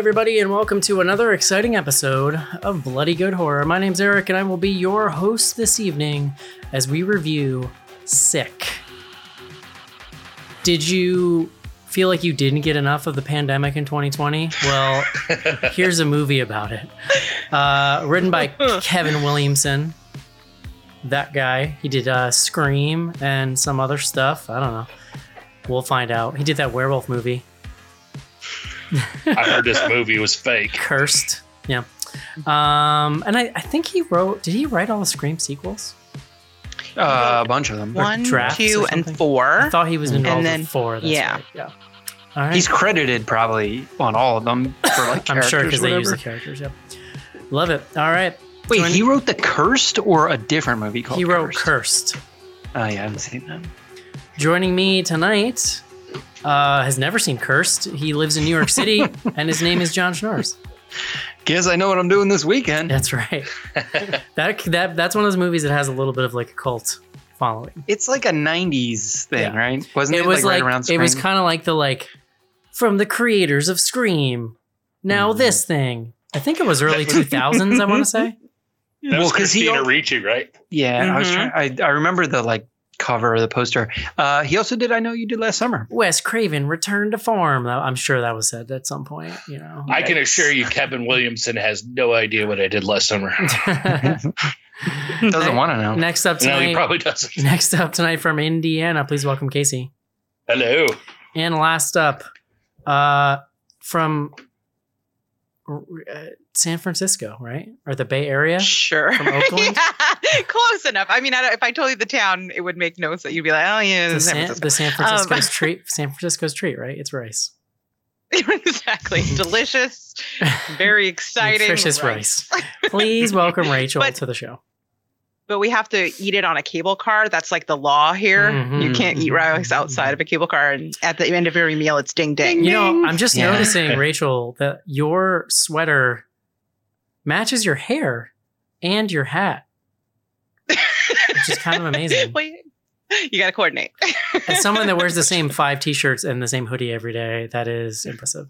Everybody, and welcome to another exciting episode of Bloody Good Horror. My name's Eric, and I will be your host this evening as we review Sick. Did you feel like you didn't get enough of the pandemic in 2020? Well, here's a movie about it. Uh, written by Kevin Williamson. That guy. He did uh, Scream and some other stuff. I don't know. We'll find out. He did that werewolf movie. I heard this movie was fake. Cursed. Yeah. Um, and I, I think he wrote. Did he write all the Scream sequels? Uh, a bunch of them. One, two, and four. I thought he was involved And then- in four. That's yeah. right, yeah. All right. He's credited probably on all of them for like I'm sure characters. because they use the characters. Yep. Love it. All right. Wait, Join- he wrote the Cursed or a different movie called He wrote Cursed? Cursed. Oh yeah, I haven't seen that. Joining me tonight uh, has never seen Cursed. He lives in New York City, and his name is John Schnars. Guess I know what I'm doing this weekend. That's right. that that that's one of those movies that has a little bit of like a cult following. It's like a '90s thing, Yeah. right? Wasn't it, it was like, like, right around it was kind of like the like from the creators of Scream. Now Mhm. this thing. I think it was early 2000s. I want to say. That Well, was 'cause he Christina al- Ricci, right? Yeah, I was Mhm. trying. I, I remember the like cover of the poster. Uh, he also did. I know you did last summer. Wes Craven returned to form. I'm sure that was said at some point. You know. I can assure you, Kevin Williamson has no idea what I did last summer. Doesn't want to know. Next up tonight, No, he tonight. probably doesn't. Next up tonight from Indiana, please welcome Casey. Hello. And last up, uh, from uh, San Francisco, right, or the Bay Area. Sure. From Oakland? yeah, close enough. I mean, I don't, if I told you the town, it would make notes that You'd be like, oh, yeah, The San San, Francisco. the San Francisco's Um, treat. San Francisco's treat, right? It's rice. exactly. Delicious, very exciting. Nutritious rice. Please welcome Rachel But- to the show. But we have to eat it on a cable car. That's like the law here. Mhm. You can't eat rice outside of a cable car. And at the end of every meal, it's ding ding. You know, I'm just Yeah. noticing, Rachel, that your sweater matches your hair and your hat, which is kind of amazing. Well, you got to coordinate. As someone that wears the same five t-shirts and the same hoodie every day, that is impressive.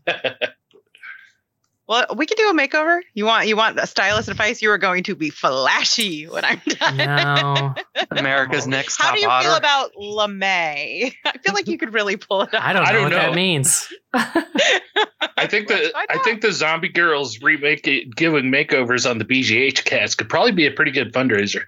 Well, we can do a makeover. You want you want a stylist advice? You are going to be flashy when I'm done. No, America's next How top do you otter. feel about LeMay? I feel like you could really pull it off. I don't know I don't what that means. I think the I think the Zombie Girls remake it, giving makeovers on the BGH cast could probably be a pretty good fundraiser.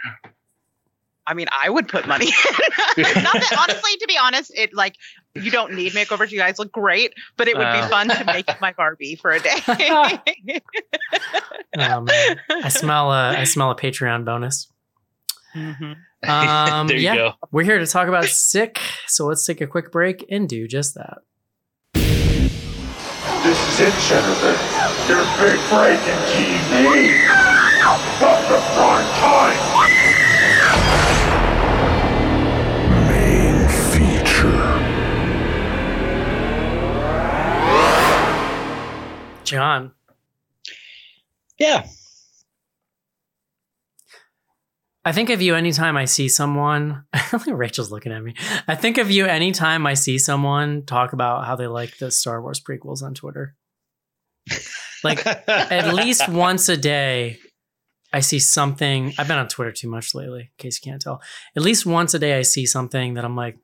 I mean, I would put money. in. Not that honestly, to be honest, it like you don't need makeovers. You guys look great, but it would Wow. be fun to make my Barbie for a day. Oh, man. I smell a I smell a Patreon bonus. Mhm. Um, there you yeah, go. we're here to talk about sick. So let's take a quick break and do just that. This is it, Jennifer. Your big break in TV. From the prime time. John, Yeah. I think of you anytime I see someone. I think Rachel's looking at me. I think of you anytime I see someone talk about how they like the Star Wars prequels on Twitter. Like at least once a day, I see something. I've been on Twitter too much lately, in case you can't tell. At least once a day, I see something that I'm like,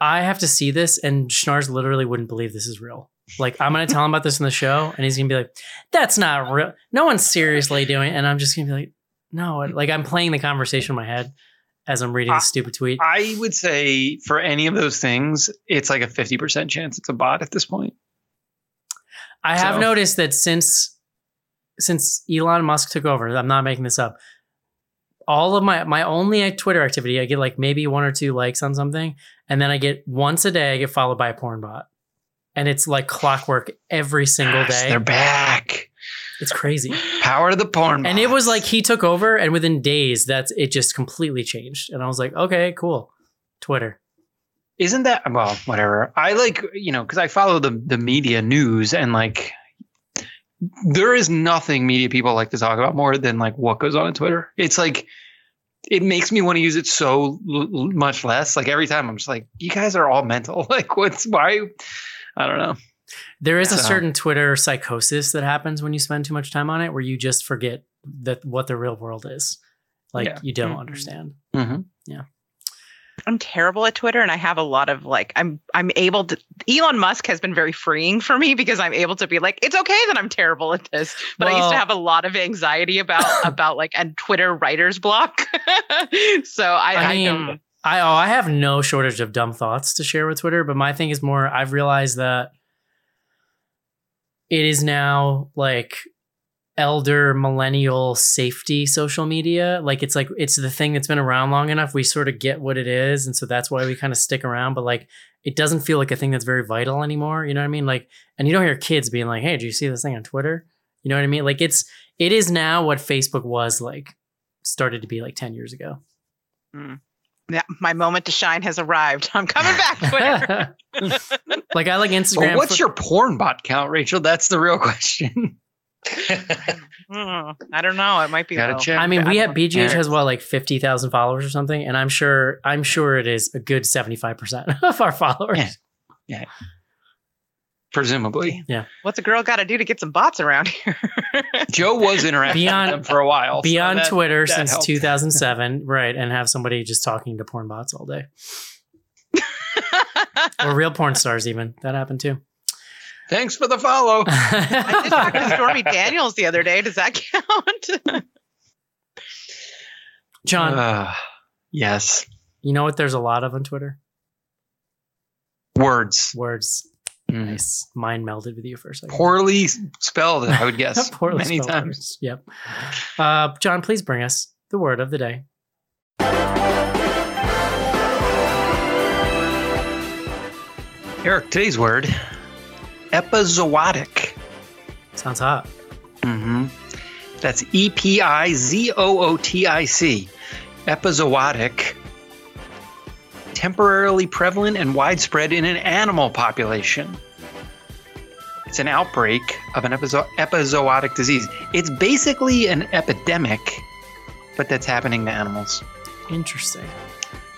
I have to see this, and Schnars literally wouldn't believe this is real. Like, I'm gonna tell him about this in the show, and he's gonna be like, "That's not real. No one's seriously doing." it. And I'm just gonna be like, "No." Like, I'm playing the conversation in my head as I'm reading I- the stupid tweet. I would say for any of those things, it's like a 50% chance it's a bot at this point. I have noticed that since since Elon Musk took over, I'm not making this up. All of my my only Twitter activity, I get like maybe one or two likes on something, and then I get once a day I get followed by a porn bot, and it's like clockwork every single Yes, day. They're back. It's crazy, Power to the porn. and it was like he took over, and within days, that's it just completely changed, and I was like, okay, cool, Twitter. isn't that well whatever i like you know because i follow the the media news and like there is nothing media people like to talk about more than like what goes on on twitter it's like it makes me want to use it so l- much less like every time i'm just like you guys are all mental like what's why i don't know There is a certain Twitter psychosis that happens when you spend too much time on it, where you just forget that what the real world is. Like Yeah. you don't Mhm. understand. hmm Yeah. I'm terrible at Twitter and I have a lot of like I'm I'm able to Elon Musk has been very freeing for me because I'm able to be like it's okay that I'm terrible at this but I used to have a lot of anxiety about about like and Twitter writer's block so I, I I, don't I oh, I have no shortage of dumb thoughts to share with Twitter, but my thing is more I've realized that it is now like elder millennial safety social media. Like it's like it's the thing that's been around long enough. We sort of get what it is, and so that's why we kind of stick around. But like it doesn't feel like a thing that's very vital anymore. You know what I mean? Like, and you don't hear kids being like, "Hey, do you see this thing on Twitter?" You know what I mean? Like it's it is now what Facebook was like started to be like ten years ago. yeah, my moment to shine has arrived I'm coming back Twitter like I like Instagram. Well, what's for- your porn bot count, Rachel? That's the real question. Mm, I don't know it might be Gotta low. check. I mean, we have BGH Yeah. has what like fifty thousand followers or something, and I'm sure I'm sure it is a good seventy five percent of our followers. Yeah. Presumably, Yeah. what's a girl got to do to get some bots around here Joe was interacting Beyond- with them for a while. Be so on that- Twitter that since helped. 2007, right? And have somebody just talking to porn bots all day, or real porn stars even. That happened too. Thanks for the follow. I did talk to Stormy Daniels the other day does that count John, Uh, yes. you know what? There's a lot of on Twitter. Words. Words. Mm. Nice. Mind melded with you for a second. Poorly spelled, I would guess. Poorly many spelled times. words. Yep. Uh, John, please bring us the word of the day. Eric, today's word epizootic. Sounds hot. hmm That's E P I Z O O T I C. Epizootic. Temporarily prevalent and widespread in an animal population. It's an outbreak of an epizo- epizootic disease. It's basically an epidemic, but that's happening to animals. Interesting.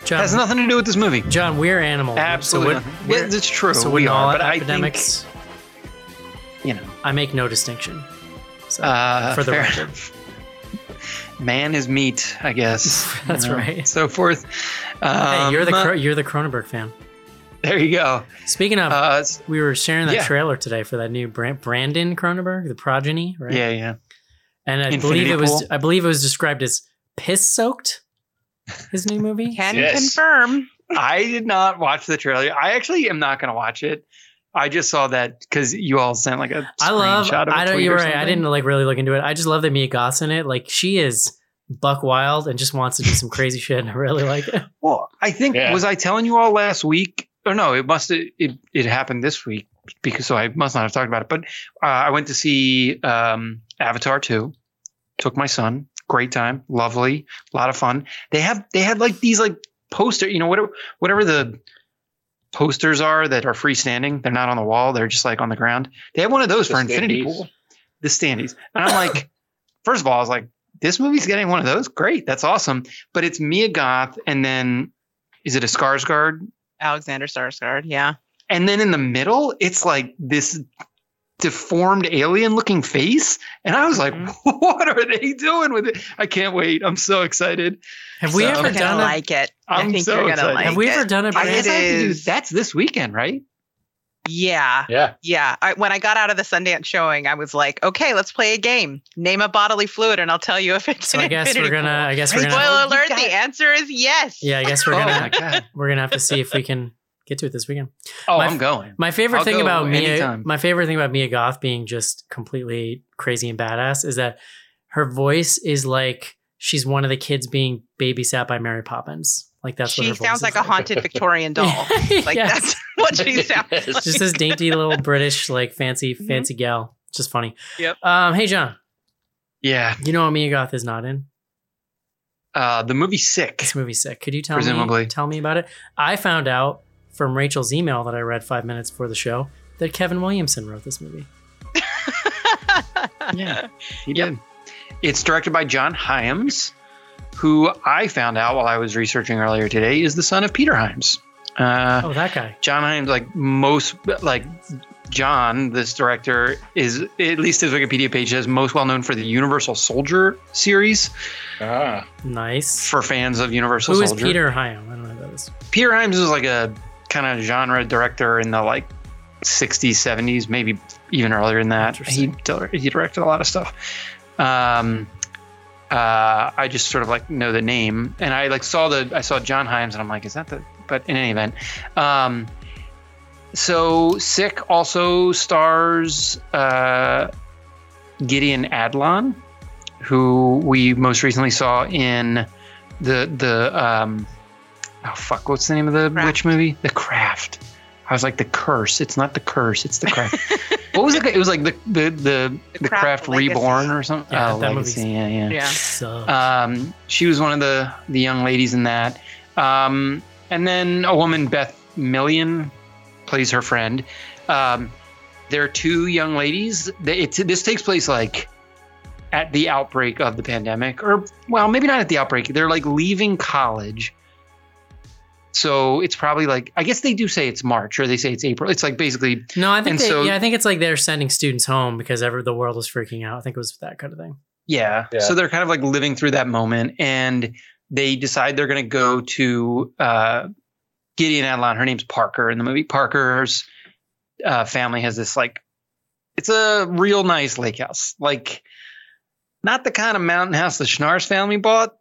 John, has nothing to do with this movie. John, we're animals. Absolutely. So, we're- it's true. so we we are, but I epidemics. think you know. I make no distinction. So, Uh, for the record. Enough. Man is meat, I guess. you That's right. So forth. hey, you're the Um, Cro- you're the Cronenberg fan. There you go. Speaking of, Uh, we were sharing that yeah. trailer today for that new Bran- Brandon Cronenberg, the progeny, right? Yeah, yeah. And I Infinity believe it was Pool. I believe it was described as piss soaked. His new movie. can Yes. confirm I did not watch the trailer. I actually am not going to watch it. I just saw that because you all sent like a I love. screenshot of a I don't. You're or right. I didn't like really look into it. I just love that Mia Goth's in it. Like she is buck wild and just wants to do some crazy shit. And I really like it. Well, I think Yeah. was I telling you all last week? Or no, it must it it happened this week because so I must not have talked about it. But uh, I went to see um, Avatar two. Took my son. Great time. Lovely. A lot of fun. They have they had like these like poster. You know whatever whatever the posters are that are freestanding. They're not on the wall. They're just like on the ground. They have one of those The for Infinity. Pool. The standees. And I'm like, first of all, I was like, this movie's getting one of those. Great. That's awesome. But it's Mia Goth, and then is it a Skarsgård? Alexander Skarsgård yeah And then in the middle, it's like this deformed alien looking face. And I was like, Mhm. what are they doing with it? I can't wait. I'm so excited. Have we So- ever you're done? A, like it I'm I think so you're gonna excited. like have we it. ever done a? I Brand- guess I have to do that's this weekend, right? yeah Yeah. Yeah, I, when I got out of the Sundance showing, I was like, "Okay, let's play a game. Name a bodily fluid, and I'll tell you if it's." So an I guess we're gonna. pool." I guess we're gonna. Spoiler You alert: got- the answer is yes. Yeah, I guess we're oh gonna. my god. we're gonna have to see if we can get to it this weekend. Oh, My- I'm going. My favorite I'll thing go about Mia, my favorite thing about Mia Goth being just completely crazy and badass is that her voice is like she's one of the kids being babysat by Mary Poppins. Like that's what she her voice sounds is like a haunted Victorian doll. Like Yes. that's what she sounds Yes. like. just this dainty little British like fancy Mhm. fancy gal. Just funny. Yep. Um. Hey John, Yeah. you know what Mia Goth is not in? Uh, the movie Sick. This movie's sick. Could you tell Presumably. me tell me about it? I found out from Rachel's email that I read five minutes before the show that Kevin Williamson wrote this movie. Yeah, he did. It's directed by John Hyams, who I found out while I was researching earlier today is the son of Peter Hyams. Uh, Oh, that guy. John Hyams, like most, like John, this director, is at least his Wikipedia page says most well known for the Universal Soldier series Ah, Nice. for fans of Universal Who is Soldier. Peter Hyams? I don't know who that is. Peter Hyams is like a kind of genre director in the like 60s, 70s, maybe even earlier than that. He he directed a lot of stuff. Um, uh, I just sort of like know the name, and I like saw the I saw John Hyams, and I'm like, is that the? But in any event, um, so Sick also stars uh, Gideon Adlon, who we most recently saw in the the um, oh fuck, what's the name of the Craft. witch movie? The Craft. I was like the curse. It's not the curse. It's the craft. what was it? It was like the the the, the, Craft craft, Legacy. reborn or something. Yeah, oh, that legacy. movie's- Yeah, yeah. Yeah. Sucks. Um, she was one of the the young ladies in that. Um, and then a woman, Beth Million, plays her friend. Um, there are two young ladies. They- It's, this takes place like at the outbreak of the pandemic, or well, maybe not at the outbreak. They're like leaving college. So it's probably like I guess they do say it's March or they say it's April. It's like basically no, I think they, so- yeah, I think it's like they're sending students home because ever the world was freaking out. I think it was that kind of thing. Yeah. Yeah. So they're kind of like living through that moment and they decide they're going to go to uh, Gideon Adlon. Her name's Parker in the movie. Parker's uh, family has this like, it's a real nice lake house. Like, not the kind of mountain house the Schnars family bought.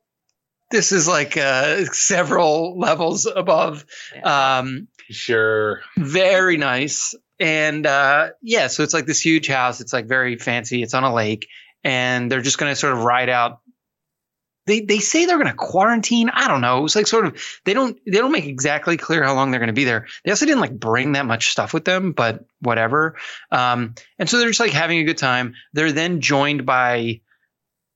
This is like uh, several levels above. Um, sure. very nice. And uh yeah so it's like this huge house. It's like very fancy. It's on a lake. And they're just going to sort of ride out. They they say they're going to quarantine. I don't know. It's like sort of they don't they don't make exactly clear how long they're going to be there. They also didn't like bring that much stuff with them but whatever. Um and so they're just like having a good time. They're then joined by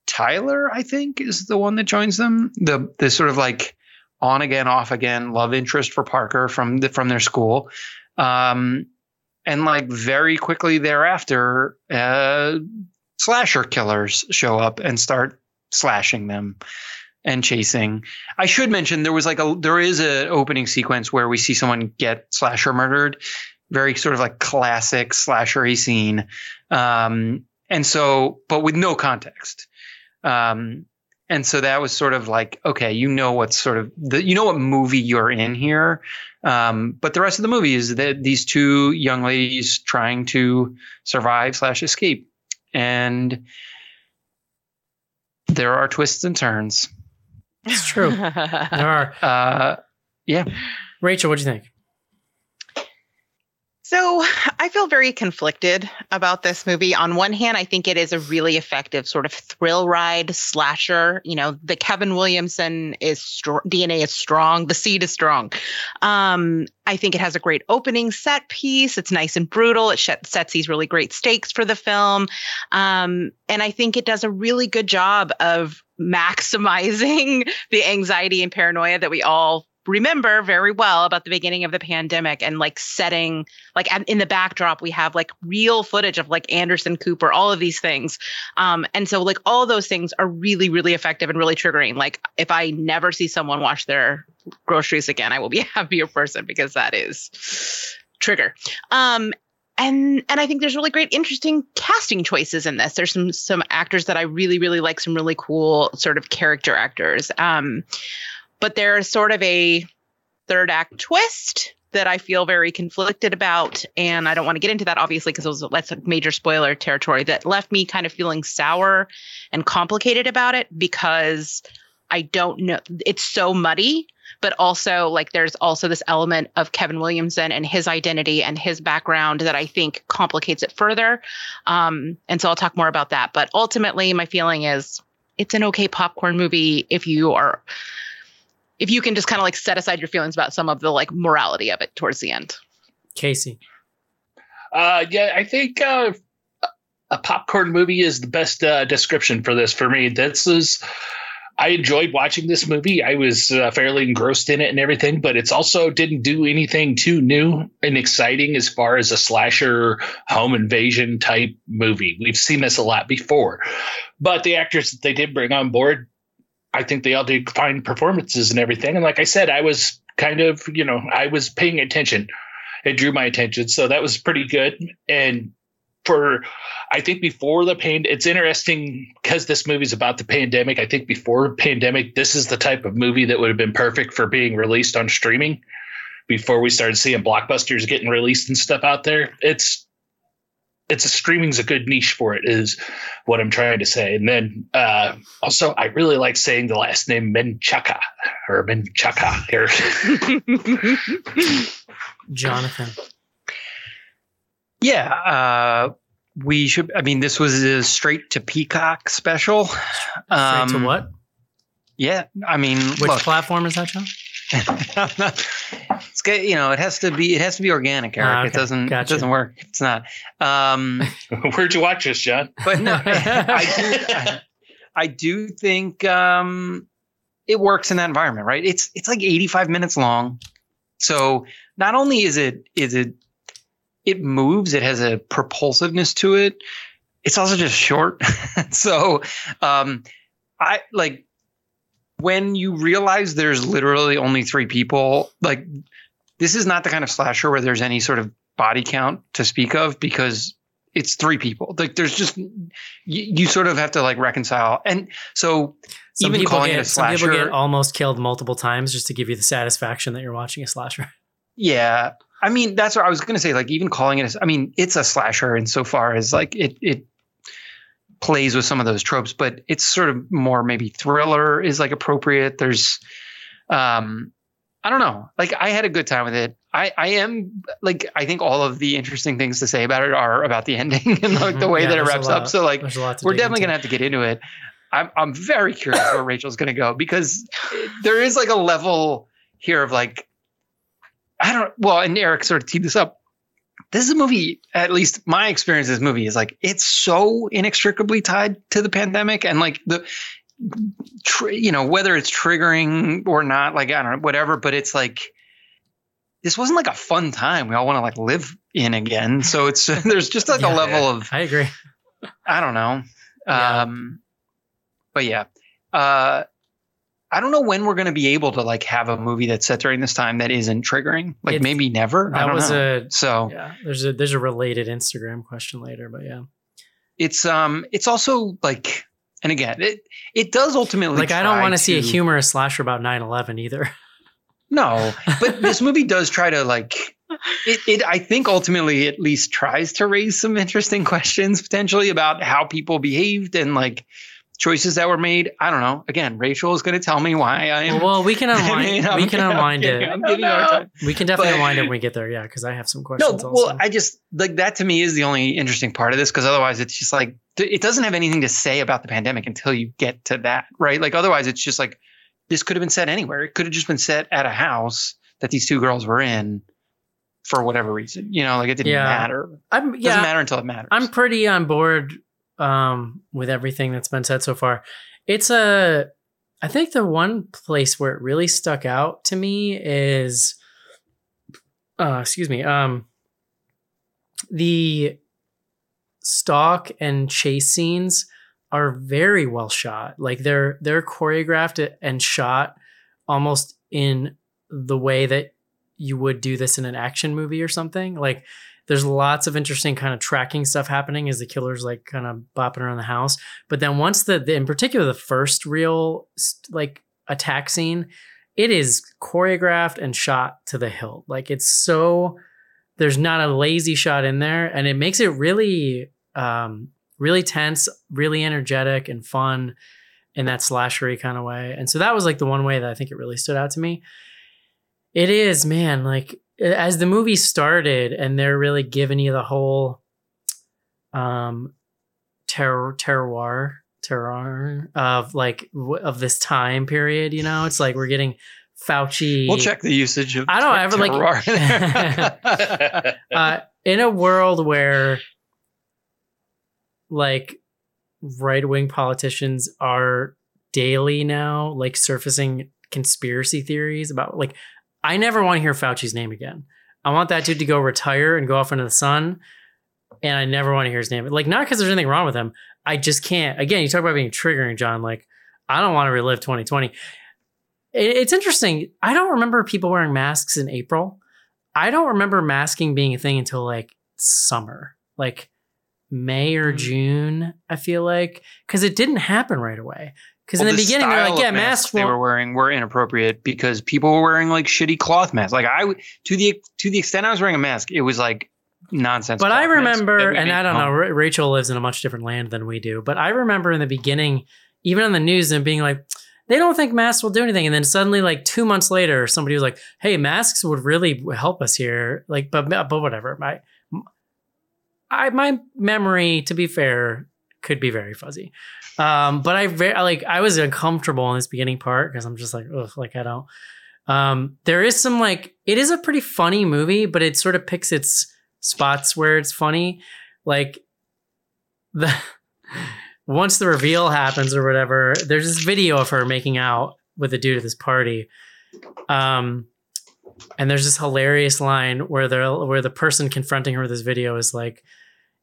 tyler i think is the one that joins them. The the sort of like on again off again love interest for parker from the from their school. Um and like very quickly thereafter uh slasher killers show up and start slashing them and chasing. I should mention there was like a there is a opening sequence where we see someone get slasher murdered. Very sort of like classic slashery scene. Um and so but with no context um and so that was sort of like okay you know what's sort of the you know what movie you're in here um, but the rest of the movie is that these two young ladies trying to survive slash escape and there are twists and turns It's true. there are. uh yeah Rachel, what do you think? So I feel very conflicted about this movie. On one hand, I think it is a really effective sort of thrill ride slasher. You know, the Kevin Williamson is str- DNA is strong. The seed is strong. Um, I think it has a great opening set piece. It's nice and brutal. It sh- sets these really great stakes for the film. Um, and I think it does a really good job of maximizing the anxiety and paranoia that we all remember very well about the beginning of the pandemic and like setting like in the backdrop we have like real footage of like Anderson Cooper all of these things um and so like all those things are really really effective and really triggering like if I never see someone wash their groceries again I will be a happier person because that is trigger um and and I think there's really great interesting casting choices in this. There's some some actors that I really really like, some really cool sort of character actors. Um, but there's sort of a third act twist that I feel very conflicted about, and I don't want to get into that obviously because it was that's a major spoiler territory that left me kind of feeling sour and complicated about it because I don't know. It's so muddy but also like there's also this element of Kevin Williamson and his identity and his background that I think complicates it further. Um, and so I'll talk more about that. But ultimately, my feeling is it's an okay popcorn movie if you are if you can just kind of like set aside your feelings about some of the like morality of it towards the end. Casey. Uh, yeah, I think uh, a popcorn movie is the best uh, description for this for me. This is. I enjoyed watching this movie. I was uh, fairly engrossed in it and everything, but it's also didn't do anything too new and exciting as far as a slasher home invasion type movie. We've seen this a lot before, but the actors that they did bring on board, I think they all did fine performances and everything. And like I said, I was kind of, you know, I was paying attention it drew my attention. So that was pretty good. And for I think before the pain, it's interesting because this movie's about the pandemic. I think before pandemic, this is the type of movie that would have been perfect for being released on streaming. Before we started seeing blockbusters getting released and stuff out there, it's it's a streaming's a good niche for it is what I'm trying to say. And then uh, also I really like saying the last name Menchaca or Menchaca here. Jonathan. Yeah, uh, we should. I mean, this was a straight to Peacock special. Straight Um, to what? Yeah, I mean, Which look, platform is that, John? it's good. You know, it has to be. It has to be organic, Eric. Ah, It doesn't. Gotcha. It doesn't work. It's not. Um, Where'd you watch this, John? but no, I do. I, I do think um, it works in that environment, right? It's it's like 85 minutes long, so not only is it is it it moves, it has a propulsiveness to it. It's also just short, so um, I like when you realize there's literally only three people. Like this is not the kind of slasher where there's any sort of body count to speak of because it's three people. Like there's just you, you sort of have to like reconcile. And so Some even people calling get it a some people get slasher- almost killed multiple times just to give you the satisfaction that you're watching a slasher. yeah, I mean that's what I was gonna say. Like even calling it, a, I mean it's a slasher insofar as like it it plays with some of those tropes, but it's sort of more maybe thriller is like appropriate. There's um I don't know. Like I had a good time with it. I I am like I think all of the interesting things to say about it are about the ending and like the Mhm. way Yeah, that it wraps up. So like There's a lot to we're definitely into. gonna have to get into it. I'm I'm very curious where Rachel's gonna go because there is like a level here of like I don't well, and Eric sort of teed this up. This is a movie, at least my experience of this movie is like it's so inextricably tied to the pandemic and like the tr- you know, whether it's triggering or not, like I don't know, whatever, but it's like this wasn't like a fun time we all want to like live in again. So it's there's just like Yeah. a level of I agree. I don't know. Yeah. Um, but yeah, uh, I don't know when we're going to be able to like have a movie that's set during this time that isn't triggering. Like It's- maybe never. I That don't was know. a so yeah. There's a there's a related Instagram question later, but yeah. it's um it's also like and again it it does ultimately Like I don't want to see a humorous slasher about 9/11 either. no but this movie does try to like it, it i think ultimately at least tries to raise some interesting questions potentially about how people behaved and like choices that were made i don't know again rachel is going to tell me why i am Well, well, we can I unwind. mean, I'm we can I'm unwind kidding, it. I'm giving you a time. We can definitely But- unwind it when we get there. Yeah, because I have some questions. No, questions. well, also. I just like that to me is the only interesting part of this because otherwise it's just like it doesn't have anything to say about the pandemic until you get to that, right? Like otherwise it's just like this could have been set anywhere. It could have just been set at a house that these two girls were in for whatever reason. You know, like it didn't Yeah. matter. I'm It yeah. doesn't matter until it matters. I'm pretty on board um, with everything that's been said so far. It's a, I think the one place where it really stuck out to me is, uh, excuse me, um, the stalk and chase scenes are very well shot. Like they're they're choreographed and shot almost in the way that you would do this in an action movie or something. Like there's lots of interesting kind of tracking stuff happening as the killer's like kind of bopping around the house. But then once the, the in particular the first real like attack scene, it is choreographed and shot to the hilt. Like it's so there's not a lazy shot in there, and it makes it really um, really tense, really energetic and fun in that slashery kind of way. And so that was like the one way that I think it really stood out to me. It is, man, like as the movie started and they're really giving you the whole um terror terroir terror of like w- of this time period, you know? It's like we're getting Fauci we'll check the usage of I don't ever, like- uh, in a world where like right wing politicians are daily now like surfacing conspiracy theories about like I never want to hear Fauci's name again. I want that dude to go retire and go off into the sun. And I never want to hear his name. Like, not because there's anything wrong with him. I just can't. Again, you talk about being triggering, John. Like, I don't want to relive 2020. It's interesting. I don't remember people wearing masks in April. I don't remember masking being a thing until like summer, like May or Mm. June. I feel like because it didn't happen right away. Because Well, in the, beginning they're like, yeah, masks they were wearing were inappropriate because people were wearing like shitty cloth masks. Like I, to the to the extent I was wearing a mask, it was like nonsense. But I masks remember, and I don't know, home. Ra- Rachel lives in a much different land than we do, but I remember in the beginning, even on the news, and being like, they don't think masks will do anything. And then suddenly, like two months later, somebody was like, hey, masks would really help us here. Like, but, but whatever. My, I, my memory, to be fair, could be very fuzzy. Um, but I very like I was uncomfortable in this beginning part because I'm just like, ugh, like I don't. Um, there is some like it is a pretty funny movie, but it sort of picks its spots where it's funny. Like the once the reveal happens or whatever, there's this video of her making out with a dude at this party. Um and there's this hilarious line where the where the person confronting her with this video is like,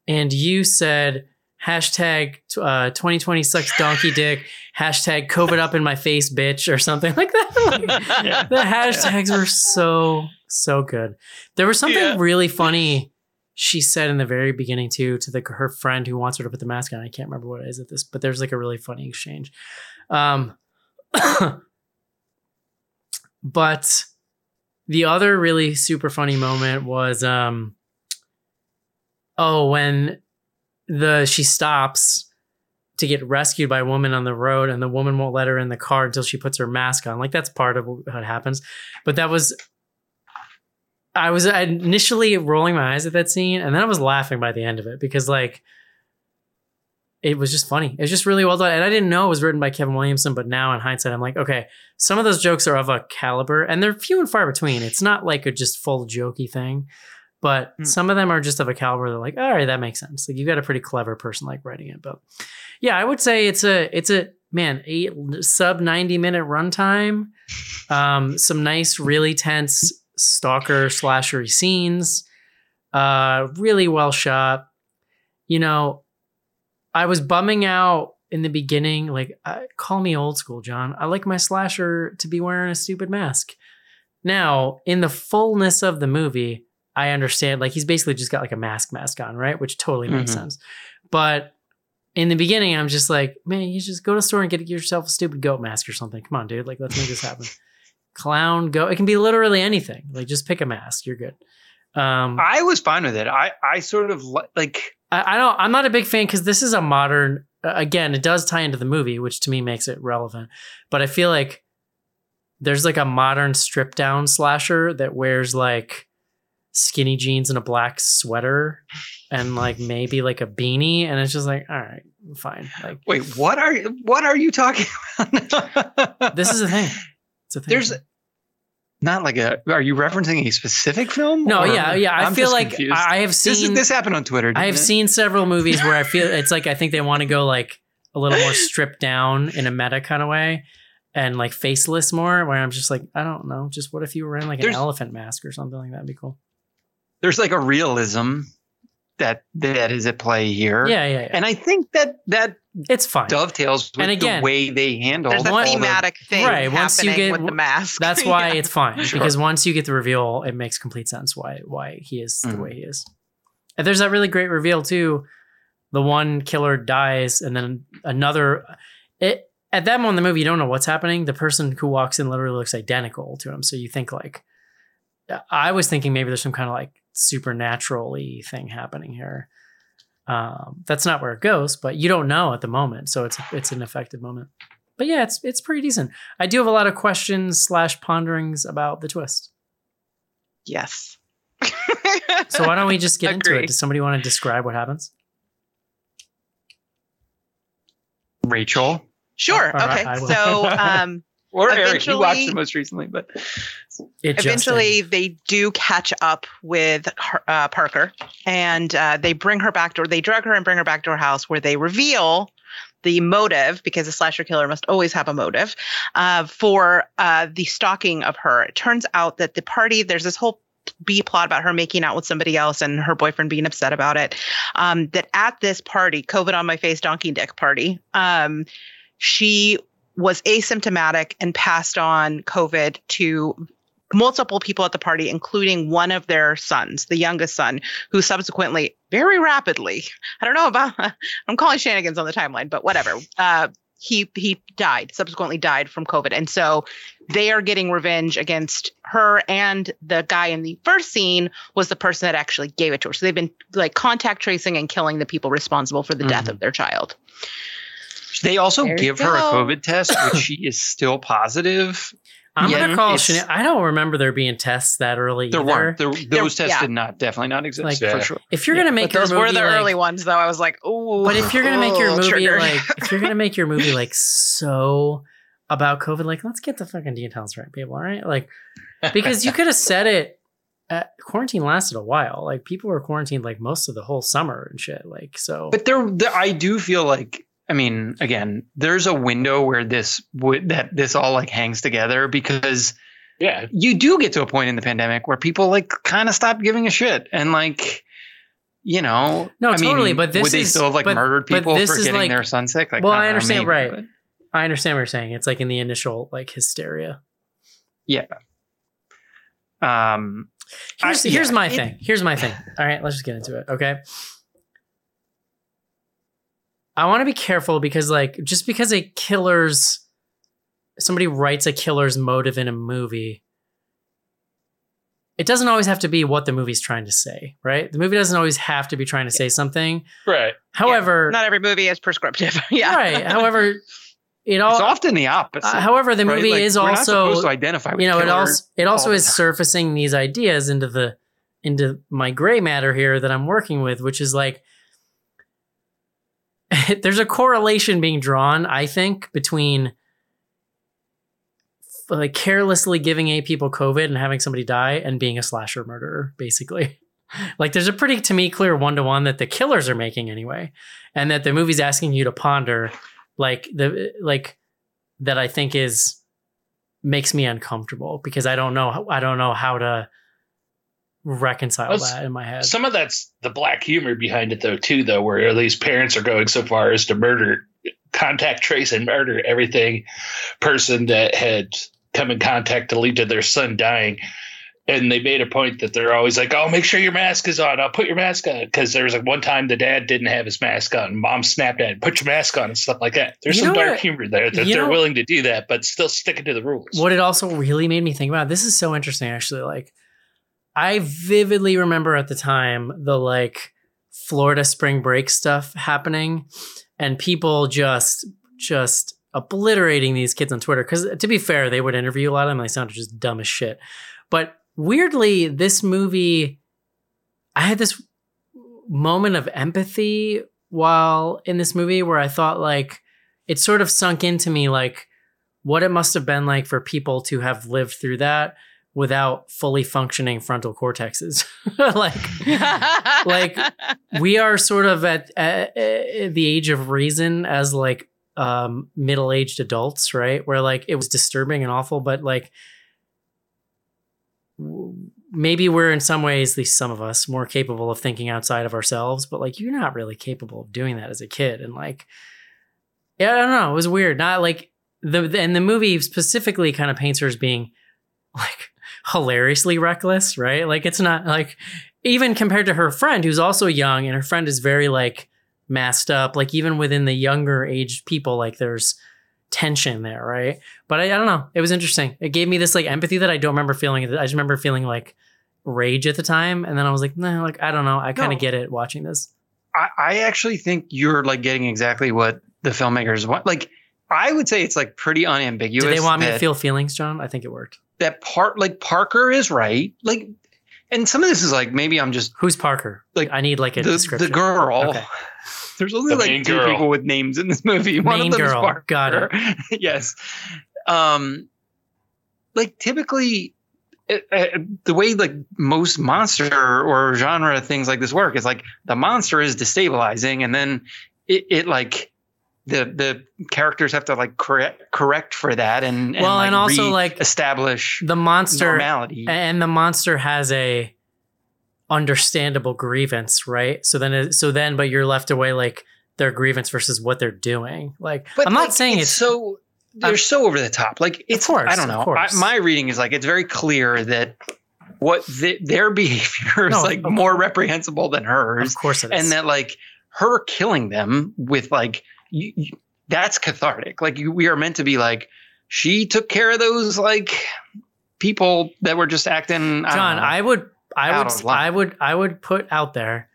and you said hashtag uh, 2020 sucks donkey dick. Hashtag covid up in my face bitch or something like that. Like, the hashtags were so so good. There was something Yeah. really funny she said in the very beginning too to the her friend who wants her to put the mask on. I can't remember what it is at this but there's like a really funny exchange. Um but the other really super funny moment was um oh when the she stops to get rescued by a woman on the road and the woman won't let her in the car until she puts her mask on like that's part of what happens but that was i was initially rolling my eyes at that scene and then i was laughing by the end of it because like it was just funny. It was just really well done. And I didn't know it was written by Kevin Williamson, but now in hindsight, I'm like, okay, some of those jokes are of a caliber and they're few and far between. It's not like a just full jokey thing, but Hmm. some of them are just of a caliber that like, all right, that makes sense. Like you got a pretty clever person like writing it. But yeah, I would say it's a it's a man, eight sub 90 minute runtime. Um, some nice, really tense stalker slashery scenes. Uh, really well shot. You know, I was bumming out in the beginning. Like, uh, call me old school, John. I like my slasher to be wearing a stupid mask. Now, in the fullness of the movie, I understand. Like, he's basically just got like a mask mask on, right? Which totally makes Mhm. sense. But in the beginning, I'm just like, man, you just go to the store and get yourself a stupid goat mask or something. Come on, dude. Like, let's make this happen. Clown, go. It can be literally anything. Like, just pick a mask. You're good. Um, I was fine with it. I I sort of li- like I, I don't. I'm not a big fan because this is a modern. uh, Again, it does tie into the movie, which to me makes it relevant. But I feel like there's like a modern strip down slasher that wears like skinny jeans and a black sweater and like maybe like a beanie, and it's just like, all right, fine. Like wait. What are what are you talking about? this is a thing. It's a thing. There's not like a. Are you referencing a specific film? no, or- yeah, yeah. I I'm feel like confused. I have this is, seen this happened on Twitter. I have it? seen several movies where I feel it's like I think they want to go like a little more stripped down in a meta kind of way and like faceless more where I'm just like, I don't know, just what if you were in like an There's- elephant mask or something like that would be cool. There's like a realism that that is at play here. Yeah, yeah, yeah. And I think that that it's fine. dovetails with And again, the way they handle There's a all the- thematic thing Right, once you get- with the mask. That's why Yeah. it's fine Sure. because once you get the reveal, it makes complete sense why why he is the Mhm. way he is. And there's that really great reveal too. The one killer dies, and then another. It at that moment in the movie, you don't know what's happening. The person who walks in literally looks identical to him, so you think like. I was thinking maybe there's some kind of like supernaturally thing happening here. Um, that's not where it goes, but you don't know at the moment, so it's it's an effective moment. But yeah, it's it's pretty decent. I do have a lot of questions slash ponderings about the twist. yes. So why don't we just get into it? Does somebody want to describe what happens? Rachel Sure. All right, okay. I will. So um, or Eric. You watched it most recently, but It eventually ended. they do catch up with her, uh, Parker and uh, they bring her back to they drug her and bring her back to her house where they reveal the motive because a slasher killer must always have a motive uh, for uh, the stalking of her. It turns out that the party there's this whole B plot about her making out with somebody else and her boyfriend being upset about it. Um, that at this party, COVID on my face, donkey dick party, um, she was asymptomatic and passed on COVID to multiple people at the party, including one of their sons, the youngest son, who subsequently, very rapidly, I don't know about, I'm calling shenanigans on the timeline, but whatever. Uh, he he died subsequently died from covid and so they are getting revenge against her and the guy in the first scene was the person that actually gave it to her so they've been like contact tracing and killing the people responsible for the death Mhm. of their child They also There give her a. COVID test, which she is still positive. I'm Yeah, gonna call. it's- Shania- I don't remember there being tests that early. There either. weren't. There, those tests yeah. did not definitely not exist Like, for sure. If you're gonna make but your those movie were the like, early ones though i was like oh But if you're gonna make your movie triggered. like, if you're gonna make your movie like so about COVID, like let's get the fucking details right, people. All right, like because you could have said it. Uh, quarantine lasted a while. Like people were quarantined like most of the whole summer and shit. Like so. But there, there, I do feel like, I mean, again, there's a window where this would that this all like hangs together because Yeah, you do get to a point in the pandemic where people like kind of stop giving a shit and like, you know, No, I mean, totally, but this would they is- still have like but- murdered people for getting like- their son sick? Like, Well, I don't know, understand, maybe, right. but- I understand what you're saying. It's like in the initial like hysteria. Yeah. Um, Here's I- here's yeah, my it- thing. Here's my thing. All right, let's just get into it. Okay. I want to be careful because like just because a killer's somebody writes a killer's motive in a movie, it doesn't always have to be what the movie's trying to say, right? The movie doesn't always have to be trying to say something. right. However, not every movie is prescriptive yeah right. However, it all it's often the opposite. uh, however the right? movie Like, is we're not supposed also to identify with you know it also it also is time. surfacing these ideas into the into my gray matter here that i'm working with which is like there's a correlation being drawn i think between like carelessly giving a people covid and having somebody die and being a slasher murderer basically. Like there's a pretty to me clear one-to-one that the killers are making anyway and that the movie's asking you to ponder like the like that i think is makes me uncomfortable because I don't know I don't know how to reconcile Well, that in my head. Some of that's the black humor behind it, though, too, though, where at least parents are going so far as to murder, contact trace, and murder everything person that had come in contact to lead to their son dying. And they made a point that they're always like, "Oh, make sure your mask is on. I'll put your mask on." Because there was like one time the dad didn't have his mask on. Mom snapped at him, "Put your mask on," and stuff like that. There's You some dark what- humor there that you they're know- willing to do that, but still sticking to the rules. what it also really made me think about this is so interesting actually like I vividly remember at the time the like Florida spring break stuff happening and people just just obliterating these kids on Twitter cuz to be fair they would interview a lot of them and they sounded just dumb as shit. But weirdly this movie I had this moment of empathy while in this movie where I thought like it sort of sunk into me like what it must have been like for people to have lived through that without fully functioning frontal cortexes. like Like, we are sort of at, at, at the age of reason as like um middle-aged adults, right? Where like it was disturbing and awful, but like maybe we're in some ways, at least some of us, more capable of thinking outside of ourselves, but like you're not really capable of doing that as a kid. And like, yeah, I don't know. It was weird. Not like the, the and the movie specifically kind of paints her as being like hilariously reckless, right? Like it's not like even compared to her friend who's also young and her friend is very like masked up, like even within the younger aged people, like there's tension there, right? But I, I don't know. It was interesting. It gave me this like empathy that I don't remember feeling. I just remember feeling like rage at the time. And then I was like, nah, like I don't know. I kind of No. get it watching this. I, I actually think you're like getting exactly what the filmmakers want. Like, I would say it's like pretty unambiguous. Did they want me to feel feelings, John? I think it worked. That part? Like Parker is right. Like, and some of this is like maybe I'm just Who's Parker? Like, I need like a the, description. the girl. Okay. There's only The like two girl. people with names in this movie. One Main of them girl. is Parker. Got it. yes. Um, like typically, it, uh, the way like most monster or genre things like this work is like the monster is destabilizing, and then it, it like the the characters have to like correct correct for that and, and Well, and also, like, establish The monster normality. and the monster has a understandable grievance, right? So then, it, so then, but you're left away like their grievance versus what they're doing. Like, I'm not saying it's, so they're so over the top. Like it's course, I don't know. I, my reading is like it's very clear that what the, their behavior is No, like of more reprehensible than hers, Of course it is. and that like her killing them with like you, you, that's cathartic. Like you, we are meant to be like she took care of those like people that were just acting. I don't John, know. I would, I would. I would, I would put out there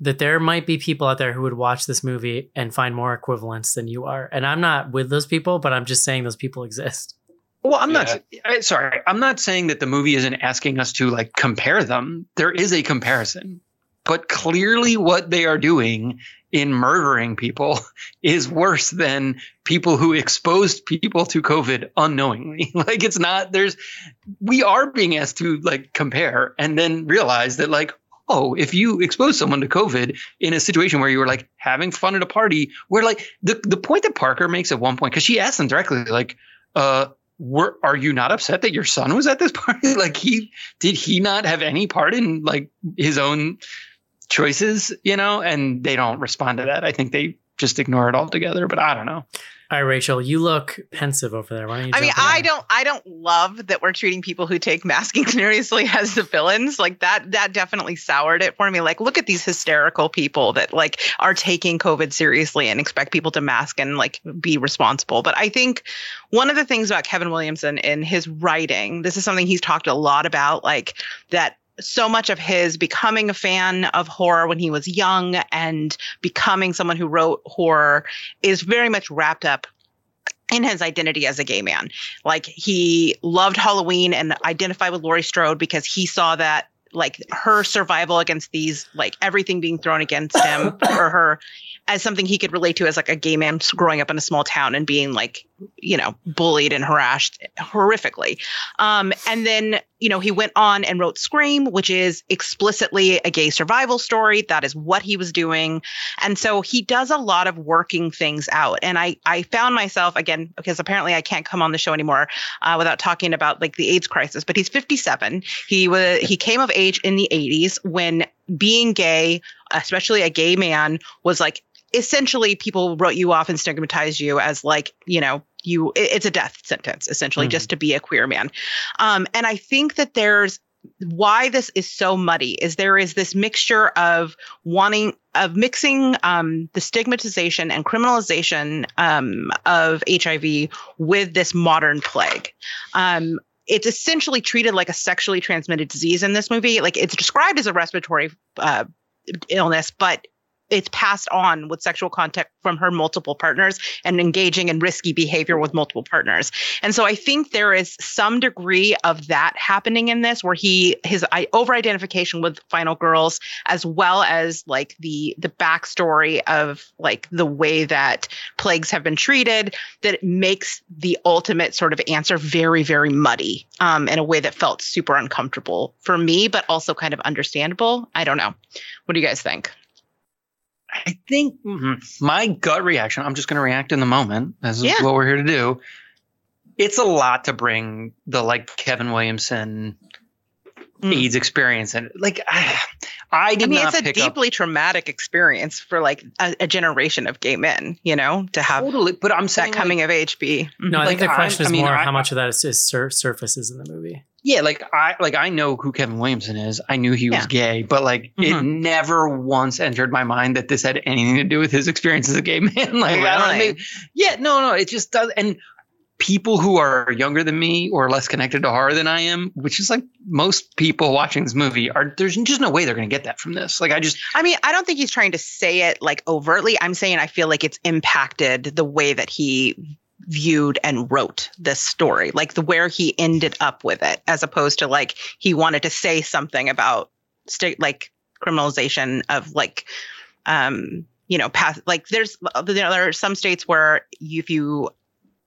that there might be people out there who would watch this movie and find more equivalents than you are. And I'm not with those people, but I'm just saying those people exist. Well, I'm Yeah. not I, sorry. I'm not saying that the movie isn't asking us to like compare them. There is a comparison, but clearly what they are doing in murdering people is worse than people who exposed people to COVID unknowingly. like it's not there's we are being asked to like compare and then realize that like oh, if you expose someone to COVID in a situation where you were like having fun at a party, where like the the point that Parker makes at one point because she asked them directly like uh were are you not upset that your son was at this party like he did he not have any part in like his own choices you know and they don't respond to that i think they just ignore it altogether but i don't know All right, Rachel, you look pensive over there. Why don't you? I mean, jump in I don't, I don't love that we're treating people who take masking seriously as the villains. Like that, that definitely soured it for me. Like, look at these hysterical people that like are taking COVID seriously and expect people to mask and like be responsible. But I think one of the things about Kevin Williamson in his writing, this is something he's talked a lot about, like that so much of his becoming a fan of horror when he was young and becoming someone who wrote horror is very much wrapped up in his identity as a gay man. Like he loved Halloween and identified with Laurie Strode because he saw that like her survival against these like everything being thrown against him or her as something he could relate to as like a gay man growing up in a small town and being like you know bullied and harassed horrifically. Um and then you know he went on and wrote scream which is explicitly a gay survival story. That is what he was doing. And so he does a lot of working things out. And i i found myself again because apparently i can't come on the show anymore uh, without talking about like the aids crisis but he's 57 he was he came of age in the 80s when being gay especially a gay man was like essentially people wrote you off and stigmatized you as like you know you it- it's a death sentence essentially Mhm. just to be a queer man um and i think that there's why this is so muddy is there is this mixture of wanting of mixing um, the stigmatization and criminalization um, of hiv with this modern plague um, it's essentially treated like a sexually transmitted disease in this movie. Like it's described as a respiratory uh, illness but it's passed on with sexual contact from her multiple partners and engaging in risky behavior with multiple partners. And so I think there is some degree of that happening in this where he his over identification with final girls as well as like the the backstory of like the way that plagues have been treated that makes the ultimate sort of answer very very muddy um, in a way that felt super uncomfortable for me but also kind of understandable. I don't know. What do you guys think? I think mhm, my gut reaction i'm just going to react in the moment. As is Yeah. what we're here to do. It's a lot to bring the like kevin williamson Mm. aids experience and like i, I did I mean, not it's a pick up deeply traumatic experience for like a, a generation of gay men, you know, to have totally but i'm that saying like, coming of age be. No, I Like, think the question I is mean, more I- how much of that is, is sur- surfaces in the movie. Yeah, like I like I know who Kevin Williamson is. I knew he was Yeah. gay, but like it Mhm. never once entered my mind that this had anything to do with his experience as a gay man. like I don't Really? think, yeah, no, no, it just does. And people who are younger than me or less connected to horror than I am, which is like most people watching this movie, are there's just no way they're gonna get that from this. Like I just I mean, I don't think he's trying to say it like overtly. I'm saying I feel like it's impacted the way that he viewed and wrote this story, like the where he ended up with it, as opposed to like he wanted to say something about state like criminalization of like um you know past like there's there are some states where if you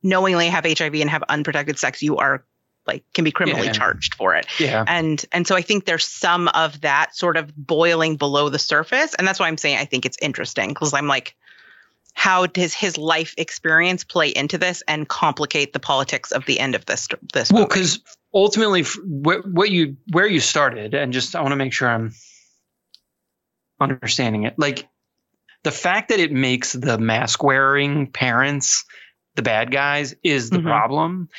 knowingly have HIV and have unprotected sex, you are like can be criminally Yeah. charged for it yeah. and and so i think there's some of that sort of boiling below the surface and that's why i'm saying i think it's interesting because i'm like how does his life experience play into this and complicate the politics of the end of this this Well, because ultimately, f- wh- what you where you started, and just I want to make sure I'm understanding it. Like the fact that it makes the mask wearing parents the bad guys is the Mhm. problem.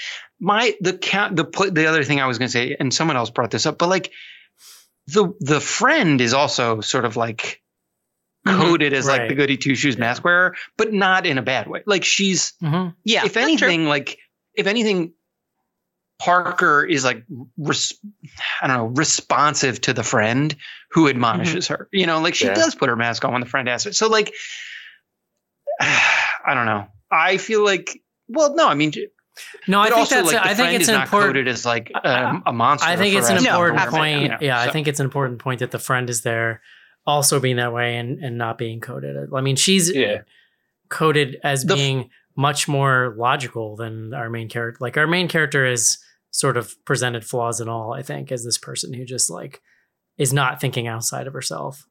My the count the the other thing I was going to say, and someone else brought this up, but like the the friend is also sort of like Mhm. coded as like the goody two shoes mask wearer, but not in a bad way. Like she's Mhm. Yeah. if that's true. anything, like if anything, Parker is like res- I don't know responsive to the friend who admonishes her. You know, like she Yeah. does put her mask on when the friend asks her. So like, I don't know. I feel like well, no, I mean, No, I think also that's. like I think it's an important. coded as like um, a monster. I think it's an us. No, important point. You know, yeah, I think it's an important point that the friend is there, also being that way and and not being coded. I mean, she's Yeah. coded as The f- being much more logical than our main character. Like our main character is sort of presented flaws and all. I think as this person who just like is not thinking outside of herself.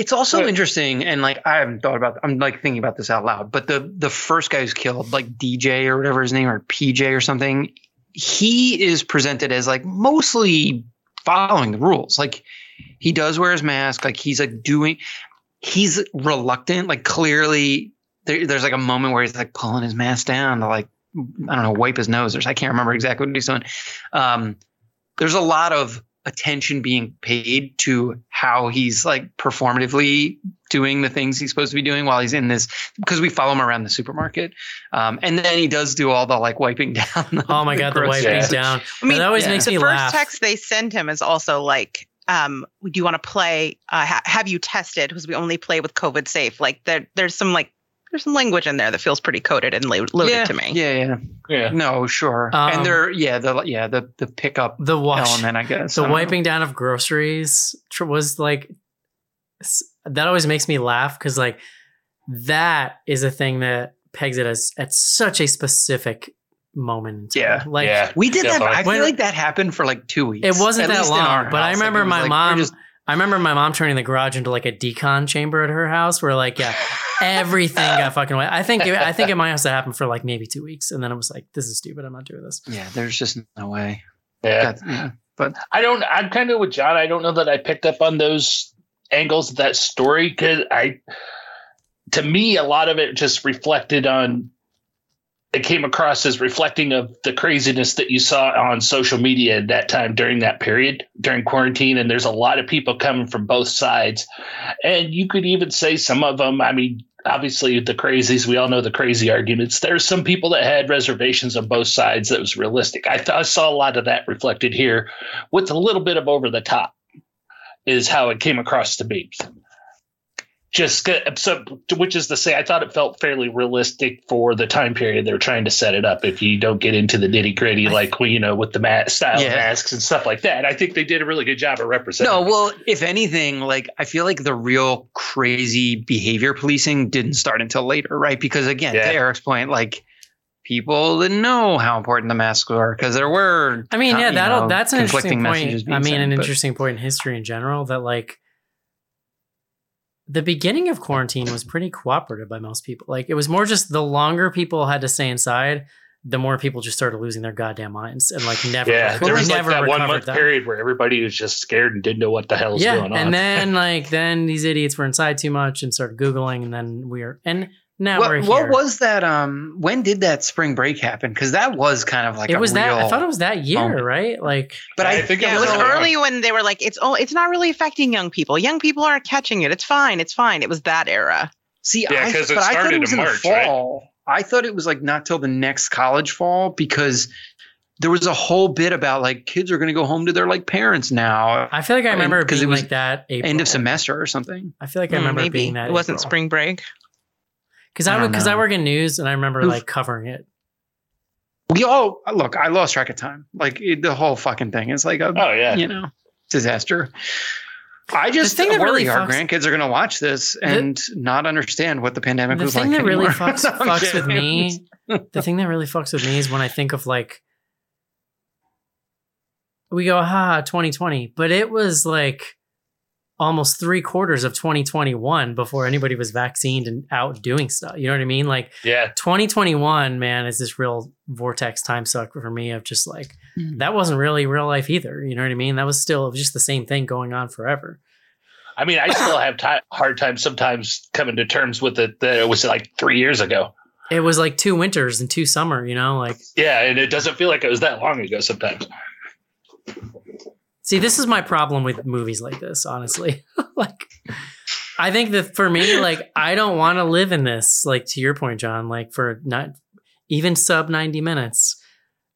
It's also interesting, and like I haven't thought about. I'm like thinking about this out loud. But the the first guy who's killed, like DJ or whatever his name, or PJ or something, he is presented as like mostly following the rules. Like he does wear his mask. Like he's like doing. He's reluctant. Like clearly, there, there's like a moment where he's like pulling his mask down to like I don't know wipe his nose or I can't remember exactly what he's doing. Um, there's a lot of attention being paid to how he's like performatively doing the things he's supposed to be doing while he's in this because we follow him around the supermarket um, and then he does do all the like wiping down the, Oh my god, the groceries. wiping Yeah. down. I mean, that always yeah. makes the me first laugh. text they send him is also like, um, do you want to play? Uh, ha- have you tested? Because we only play with COVID safe. Like there, there's some like there's some language in there that feels pretty coded and loaded yeah, to me. yeah yeah Yeah. no sure Um, and they're yeah the yeah the the pickup the wash, element i guess the I don't know. wiping down of groceries was like that always makes me laugh because like that is a thing that pegs it as at such a specific moment. Yeah, like yeah. we did that Definitely. i feel like that happened for like two weeks It wasn't at that long, but I house. Like, remember it my like, mom- just- I remember my mom turning the garage into like a decon chamber at her house, where like yeah, everything got fucking away. I think it, I think at my house that happened for like maybe two weeks, and then it was like, this is stupid. I'm not doing this. yeah there's just no way Yeah. That- yeah. I don't. I'm kind of with John. I don't know that I picked up on those angles of that story because I, to me, a lot of it just reflected on. It came across as reflecting of the craziness that you saw on social media at that time during that period during quarantine, and there's a lot of people coming from both sides, and you could even say some of them. I mean, obviously the crazies. We all know the crazy arguments. There's some people that had reservations on both sides that was realistic. I, th- I saw a lot of that reflected here with a little bit of over the top is how it came across to me. Just so, which is to say, I thought it felt fairly realistic for the time period they were trying to set it up. If you don't get into the nitty gritty, like well, you know, with the ma- style Yeah. masks and stuff like that, I think they did a really good job of representing. No, well, if anything, like I feel like the real crazy behavior policing didn't start until later, right? Because again, Yeah. to Eric's point, like people didn't know how important the masks were because there were. I mean, yeah, that'll know, that's an interesting point. I mean, sent, an but- interesting point in history in general that like the beginning of quarantine was pretty cooperative by most people. Like it was more just the longer people had to stay inside, the more people just started losing their goddamn minds and like never, yeah, reco- there was like never that one month that. period where everybody was just scared and didn't know what the hell was yeah, going on. and then like then these idiots were inside too much and started googling, and then we are and now we're What, here. what was that? Um, when did that spring break happen? Because that was kind of like it a was that I thought it was that year, moment. right? Like But I, I think it Yeah, it was was early early when they were like, it's oh, it's not really affecting young people. Young people aren't catching it. It's fine. It's fine. It was that era. See, Yeah, I, 'cause it but I thought started it was in in March, the right? fall. I thought it was like not till the next college fall because there was a whole bit about like kids are going to go home to their like parents now, I feel like I remember because it being was like that April. end of semester or something. I feel like I Mm, remember it maybe being that it wasn't April. spring break. Because I I because I know. work in news and I remember Oof. like covering it. We all look. I lost track of time. Like it, the whole fucking thing is like a oh yeah, you know disaster. I just thing that worry really our fucks- grandkids are going to watch this and not understand what the pandemic The was thing like. that really fucks, fucks with me, the thing that really fucks with me is when I think of like, we go, ha, 2020, but it was like almost three quarters of 2021 before anybody was vaccinated and out doing stuff. You know what I mean? Like yeah. 2021, man, is this real vortex time suck for me of just like, Mhm. that wasn't really real life either. You know what I mean? That was still it was just the same thing going on forever. I mean, I still have ti hard time sometimes coming to terms with it that it was like three years ago. it was like two winters and two summer, you know, like Yeah, and it doesn't feel like it was that long ago sometimes. See, this is my problem with movies like this, honestly. like I think that for me, like I don't want to live in this, like to your point, John, like for not even sub 90 minutes.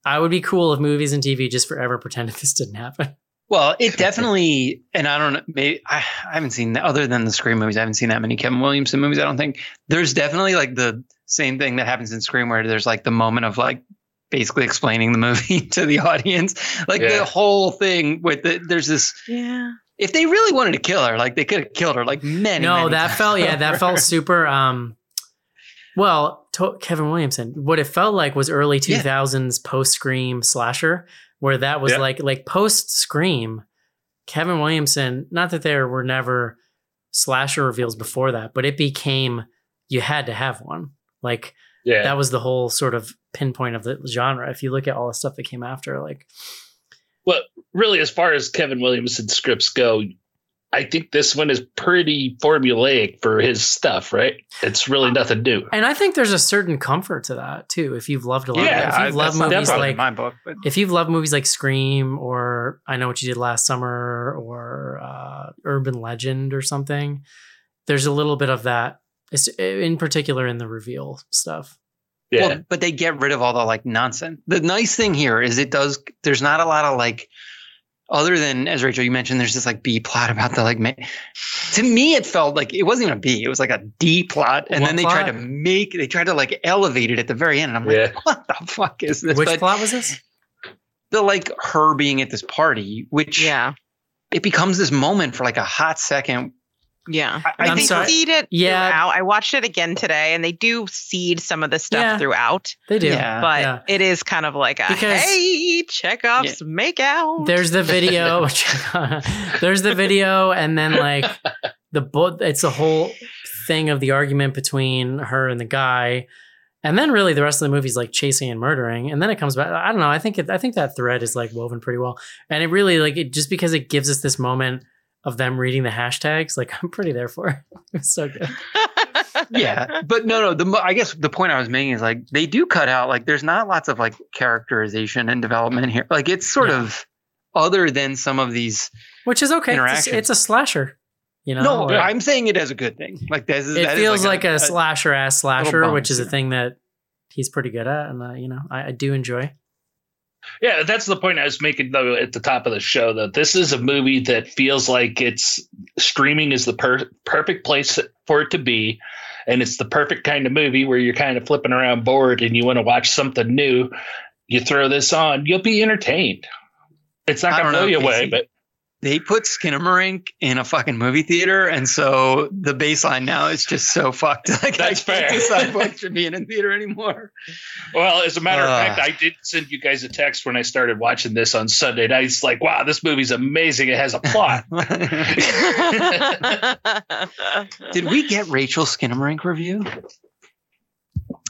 I would be cool if movies and TV just forever pretended this didn't happen. Well, it definitely, and I don't know, maybe I, I haven't seen other than the Scream movies. I haven't seen that many Kevin Williamson movies. I don't think there's definitely like the same thing that happens in Scream where there's like the moment of like basically explaining the movie to the audience. Like Yeah. the whole thing with the, there's this. Yeah. If they really wanted to kill her, like they could have killed her like many. no, many that times felt yeah, that over. felt super. Um, well, to- Kevin Williamson. What it felt like was early two thousands Yeah. post Scream slasher, where that was Yeah. like like post Scream. Kevin Williamson. Not that there were never slasher reveals before that, but it became you had to have one. Like Yeah. that was the whole sort of pinpoint of the genre. If you look at all the stuff that came after, like well, really, as far as Kevin Williamson scripts go, I think this one is pretty formulaic for his stuff, right? It's really nothing new. and I think there's a certain comfort to that too. If you've loved a lot, Yeah, if I- you've that's loved movies like my book, but if you've loved movies like Scream or I Know What You Did Last Summer or uh, Urban Legend or something, there's a little bit of that, Eh, in particular in the reveal stuff. Yeah. Well, but they get rid of all the like nonsense. The nice thing here is it does. There's not a lot of like, other than as Rachel you mentioned, there's this like B plot about the like. Ma- to me, it felt like it wasn't even a B. It was like a D plot, and What then they tried to make. They tried to like elevate it at the very end, and I'm like, Yeah. what the fuck is this? Which but plot was this? the like her being at this party, which Yeah. it becomes this moment for like a hot second. Yeah. I- I I I'm think sorry. seed it Yeah. throughout. I watched it again today and they do seed some of the stuff Yeah. throughout. They do. Yeah. But yeah. it is kind of like a Because- hey, Chekhov's make out. There's the video. there's the video, and then like the book. It's a whole thing of the argument between her and the guy, and then really the rest of the movie's like chasing and murdering, and then it comes back. I don't know. I think it, I think that thread is like woven pretty well, and it really like it just because it gives us this moment of them reading the hashtags. Like I'm pretty there for it. It's so good. yeah but no no the i guess the point i was making is like they do cut out like there's not lots of like characterization and development here like it's sort Yeah. of other than some of these Which is okay. It's, it's a slasher. You know, no Like, i'm saying it as a good thing like this is it that is feels like, a, slasher ass slasher, which is a thing that he's pretty good at, and uh, you know I, I do enjoy. Yeah, that's the point I was making though at the top of the show. That this is a movie that feels like it's streaming is the per- perfect place for it to be, and it's the perfect kind of movie where you're kind of flipping around bored and you want to watch something new. You throw this on, you'll be entertained. It's not going to blow you away, but they put Skinamarink in a fucking movie theater, and so the baseline now is just so fucked. Like That's I can't fair. decide what should be in a theater anymore. well, as a matter of Uh. fact, I did send you guys a text when I started watching this on Sunday nights. Like, wow, this movie's amazing. It has a plot. Did we get Rachel's Skinamarink review? I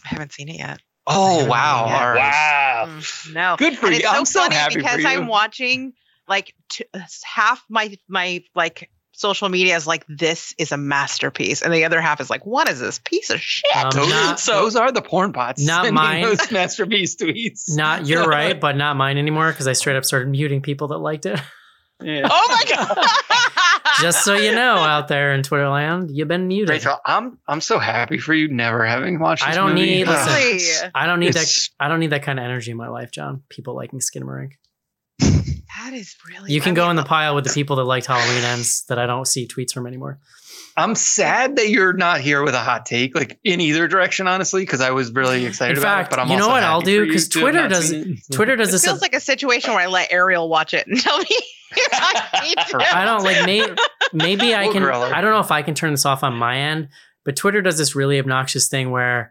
haven't seen it yet. Oh wow! Yeah. Wow. Mm, no. Good for and you. it's so I'm so funny happy because for you. I'm watching like t- half my my like social media is like this is a masterpiece, and the other half is like what is this piece of shit? Um, those, not- those are the porn bots. not sending mine. Those masterpiece tweets. Not you're right, but not mine anymore because I straight up started muting people that liked it. Yeah. oh my god! Just so you know, out there in Twitter land, you've been muted. Rachel, I'm I'm so happy for you never having watched. I don't movie. need- listen, I don't need It's- that. I don't need that kind of energy in my life, John. People liking Skinamarink. That is really. You can I go mean, in the pile with the people that liked Halloween ends that I don't see tweets from anymore. I'm sad that you're not here with a hot take, like in either direction, honestly, because I was really excited In about fact, it. But I'm you know what I'll do? for you 'Cause to have Twitter does- seen. Twitter does It this. feels like a situation where I let Ariel watch it and tell me I need to. I don't like may, maybe I can grill. I don't know if I can turn this off on my end, but Twitter does this really obnoxious thing where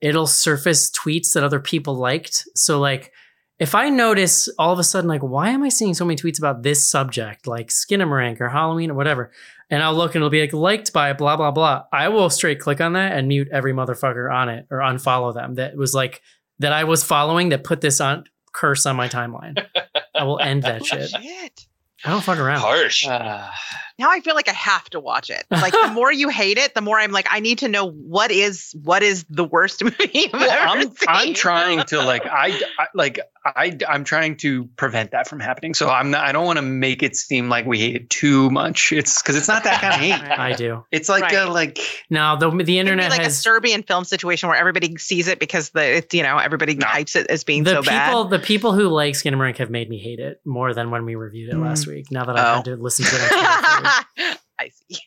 it'll surface tweets that other people liked. So like if I notice all of a sudden like why am I seeing so many tweets about this subject like Skinamarink or Halloween or whatever and I'll look and it'll be like liked by blah blah blah. I will straight click on that and mute every motherfucker on it or unfollow them that was like that I was following that put this on curse on my timeline. I will end that shit. Shit. I don't fuck around. Harsh. Uh, now I feel like I have to watch it. Like the more you hate it, the more I'm like, I need to know what is what is the worst movie I've Well, ever I'm, seen. I'm trying to like I, I like I I'm trying to prevent that from happening. So I'm not I don't want to make it seem like we hate it too much. It's because it's not that kind of hate. I do. It's like Right. a like Now the the internet like a Serbian film situation where everybody sees it because the it's, you know everybody No. hypes it as being the so people bad. the people who like Skinamarink have made me hate it more than when we reviewed it last mm. week. Now that I've Oh. had to listen to it, on Twitter. I see.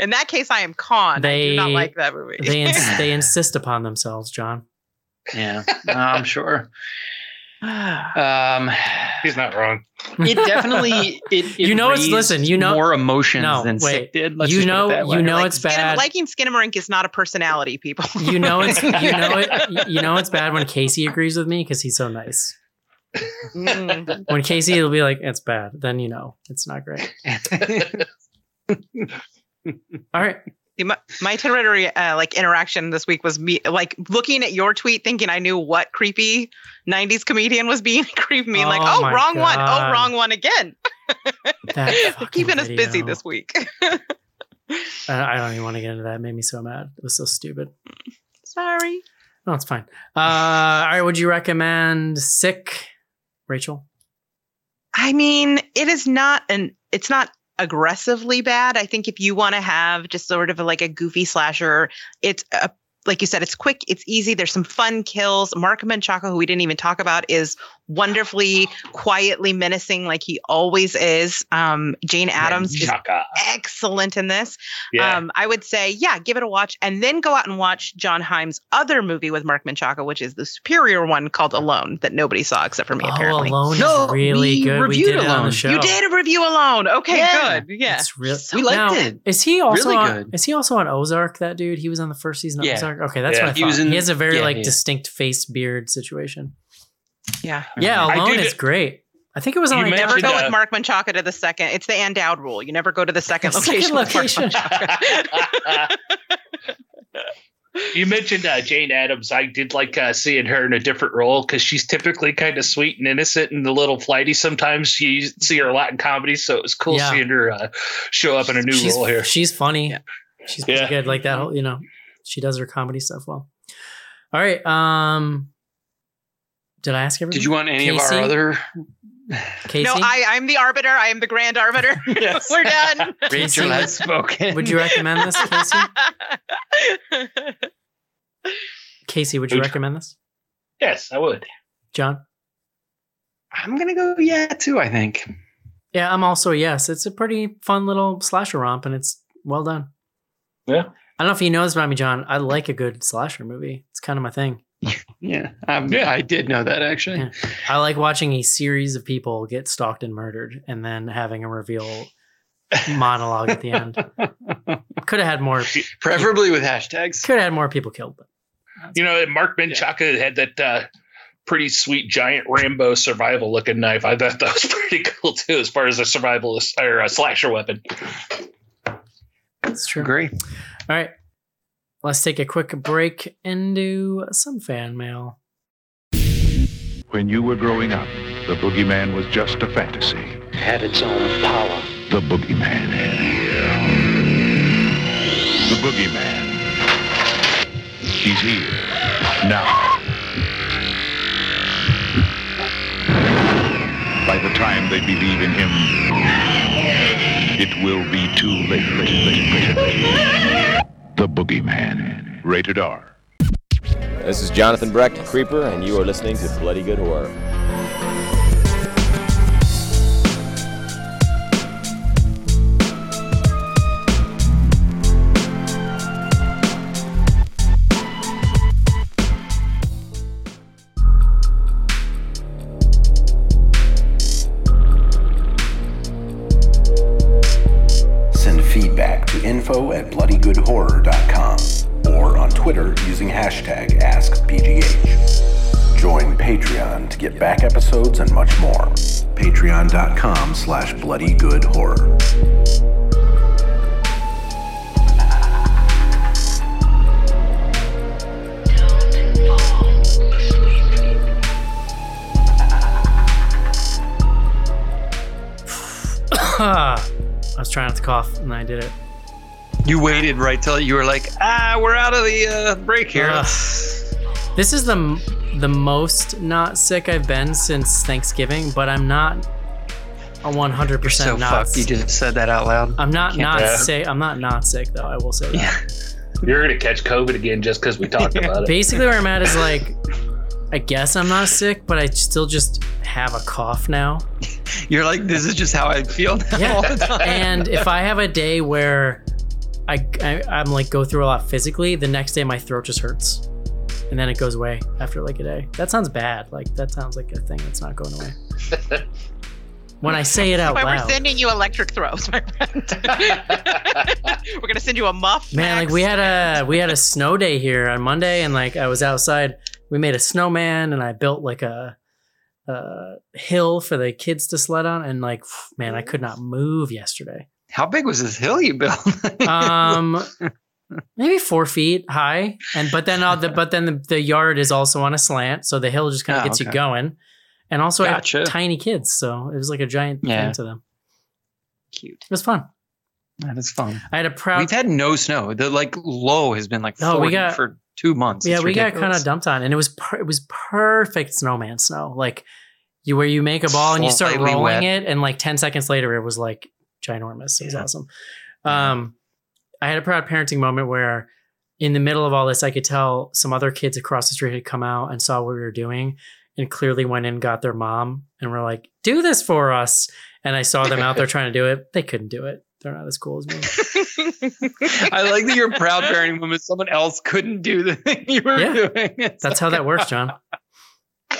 In that case, I am con. I do not like that movie. they ins- they insist upon themselves, John. yeah, no, I'm sure. Um, He's not wrong. it definitely it, it You know it's- listen, you know- more emotions No, than wait. Sick did. Let's You just know- you know Like, it's Skin- bad. liking Skinamarink is not a personality, people. You know it's you know it you know it's bad when Casey agrees with me because he's so nice. Mm. When Casey will be like, it's bad, then you know it's not great. All right. See, my, my Twitter uh, like interaction this week was me like looking at your tweet, thinking I knew what creepy '90s comedian was being creepy. Me like, Oh oh, wrong one. God. Oh, wrong one again. That They're keeping us busy this week. I I don't even want to get into that. It made me so mad. It was so stupid. Sorry. No, it's fine. Uh, all right. Would you recommend Sick, Rachel? I mean, it is not an it's not aggressively bad. I think if you want to have just sort of like a goofy slasher, it's a like you said, it's quick, it's easy. There's some fun kills. Mark Menchaca, who we didn't even talk about, is wonderfully, quietly menacing, like he always is. Um, Jane Adams is excellent in this. Yeah. Um, I would say, yeah, give it a watch, and then go out and watch John Hyams' other movie with Mark Menchaca, which is the superior one called Alone, that nobody saw except for me, apparently. Oh, Alone No, is really we good. We reviewed did it on Alone. the show. You did a review alone. Okay, Yeah. good. Yeah. It's real. We liked Now, it. Is he also Really on, good. Is he also on Ozark? That dude. He was on the first season of Yeah. Ozark. Okay, that's Yeah. what I He thought. was in- he has a very yeah, like yeah. distinct face beard situation. Yeah. Yeah, Alone is great. I think it was on You like Never go uh, with Mark Menchaca to the second. It's the Andowed rule. You never go to the second Second location. location. You mentioned uh, Jane Adams. I did like uh, seeing her in a different role because she's typically kind of sweet and innocent and a little flighty. Sometimes you see her a lot in comedies, so it was cool Yeah. seeing her uh, show up in a new she's, role here. She's funny. Yeah. She's pretty Yeah. good. Like that whole, you know, she does her comedy stuff well. All right. Um, did I ask everyone? Did you want any of our other? Casey? no, I, I'm the arbiter. I am the grand arbiter. Yes. We're done. Casey, Rachel has spoken. would you recommend this, Casey? Casey, would you Would- recommend this? yes, I would. John? I'm gonna go yeah too. I think. Yeah, I'm also a yes. It's a pretty fun little slasher romp, and it's well done. Yeah. I don't know if you know this about me, John. I like a good slasher movie. It's kind of my thing. Yeah, um, Yeah. I did know that actually. Yeah. I like watching a series of people get stalked and murdered, and then having a reveal monologue at the end. Could have had more. Preferably with hashtags. Could have had more people killed, but You know, Mark Menchaca had that uh, pretty sweet giant Rambo survival looking knife. I thought that was pretty cool too, as far as a survivalist or a slasher weapon. That's true. Agree. All right, let's take a quick break and do some fan mail. When you were growing up, the boogeyman was just a fantasy. had its own power. The boogeyman. The boogeyman. He's here. Now. By the time they believe in him, it will be too late. The boogeyman. Rated R. This is Jonathan Brecht, Creeper, and you are listening to Bloody Good Horror. Back episodes and much more. Patreon.com slash bloody good horror. I was trying not to cough, and I did it. You waited right till you were like, ah, we're out of the uh, break here. Ugh. Let's- This is the m- the most not sick I've been since Thanksgiving, but I'm not a 100 You're percent so not. fucked. You just said that out loud. I'm not Can't- not Yeah. sick. I'm not not sick though. I will say that. Yeah. You're gonna catch COVID again just because we talked about it. Basically, where I'm at is like, I guess I'm not sick, but I still just have a cough now. You're like, this is just how I feel now Yeah. all the time. and if I have a day where I, I I'm like go through a lot physically, the next day my throat just hurts, and then it goes away after like a day. That sounds bad. Like that sounds like a thing that's not going away. when I say it out But we're sending you electric throws, my friend. we're gonna send you a muff. man, like we had a we had a snow day here on Monday, and like I was outside. We made a snowman, and I built like a. a hill for the kids to sled on and like man i could not move yesterday How big was this hill you built? um maybe four feet high and but then uh, the, but then the, the yard is also on a slant so the hill just kind of Oh, gets you going and also I have tiny kids so it was like a giant Yeah. thing to them Cute. it was fun That is fun. i had a proud We've had no snow. The like low has been like Oh, we got- for two months. yeah It's we got kind of dumped on and it was per- it was perfect snowman snow like you where you make a ball and you start Slightly rolling wet. it and like 10 seconds later it was like ginormous it was Yeah. awesome um i had a proud parenting moment where in the middle of all this i could tell some other kids across the street had come out and saw what we were doing and clearly went in got their mom and were like do this for us and i saw them out there trying to do it they couldn't do it they're not as cool as me I like that you're proud parenting woman. Someone else couldn't do the thing you were Yeah. doing. It's that's how that works john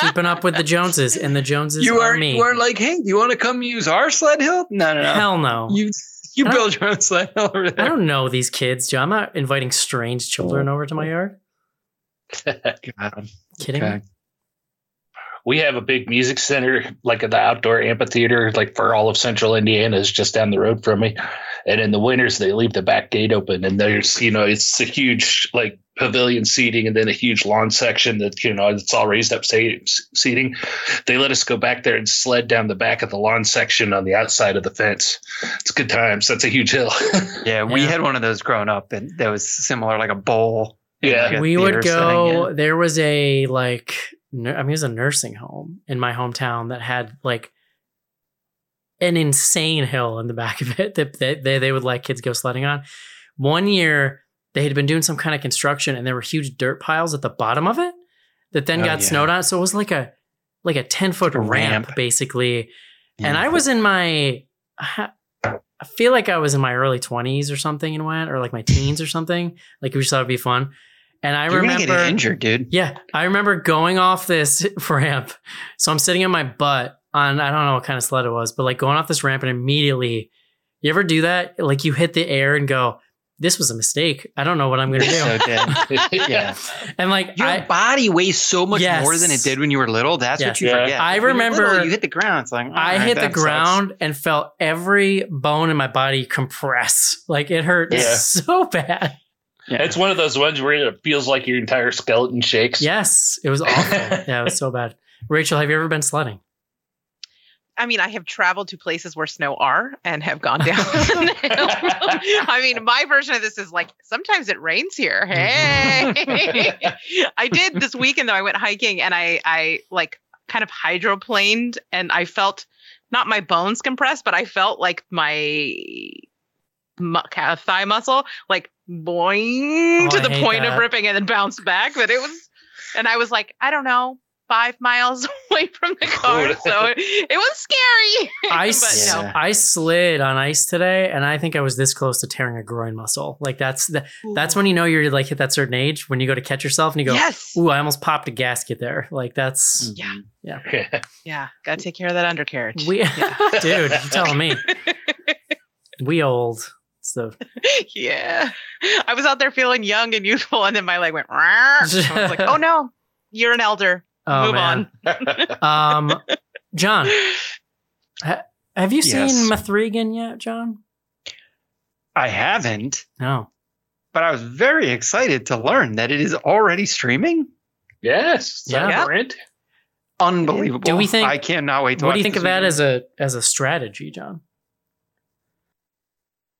keeping up with the joneses and the joneses you are aren't me you aren't like, hey, do you want to come use our sled hill? No, no, no. hell no You you I don't- build your own sled hill over I don't know these kids, John. I'm not inviting strange children oh. over to my yard. God. Kidding Okay. we have a big music center, like at the outdoor amphitheater, like for all of central Indiana, is just down the road from me. And in the winters, they leave the back gate open, and there's, you know, it's a huge like pavilion seating, and then a huge lawn section that you know it's all raised up seating. They let us go back there and sled down the back of the lawn section on the outside of the fence. It's good times. That's a huge hill. Yeah, we Yeah. had one of those growing up, and that was similar, like a bowl. Yeah. like, a We would go. yeah. There was a like, I mean, it was a nursing home in my hometown that had like an insane hill in the back of it that that they, they would let kids go sledding on. One year, they had been doing some kind of construction, and there were huge dirt piles at the bottom of it that then Oh, got yeah. snowed on. So it was like a like a ten foot ramp, ramp. basically. And I was in my, I feel like I was in my early 20s or something and went, or like my teens or something. Like we just thought it'd be fun. And I You're remember, injured, dude. yeah, I remember going off this ramp. So I'm sitting on my butt on, I don't know what kind of sled it was, but like going off this ramp and immediately, you ever do that? Like you hit the air and go, this was a mistake. I don't know what I'm going to do. So dead. yeah. and like, Your I, body weighs so much Yes. more than it did when you were little. That's Yes. what you Yeah. forget. I When remember- little, you hit the ground. It's like I "All right, hit the that sucks." ground and felt every bone in my body compress. Like it hurt Yeah. so bad. Yeah. It's one of those ones where it feels like your entire skeleton shakes. Yes, it was awful. yeah, it was so bad. Rachel, have you ever been sledding? I mean, I have traveled to places where snow are and have gone down. I mean, my version of this is like sometimes it rains here. Mm-hmm. Hey, I did this weekend though. I went hiking and I, I like kind of hydroplaned and I felt not my bones compressed, but I felt like my thigh muscle like boing Oh, to the point that. of ripping and then bounced back. But it was, and I was like, I don't know, five miles away from the car, so it, it was scary. I, but s- no. Yeah. I slid on ice today, and I think I was this close to tearing a groin muscle. Like that's the, that's when you know you're like hit that certain age when you go to catch yourself and you go, yes, "Ooh, I almost popped a gasket there." Like that's Mhm. Yeah. yeah, gotta take care of that undercarriage. we, dude. You're telling me we old. So yeah, I was out there feeling young and youthful, and then my leg went. I was like, oh no, you're an elder. Oh Move man. Um, John, ha- have you Yes. seen Mithrigan yet, John? I haven't, No. but I was very excited to learn that it is already streaming. yes. Yeah. Yeah. Brent. Unbelievable. Do we think- I cannot wait to What do you think of that weekend. as a as a strategy, John?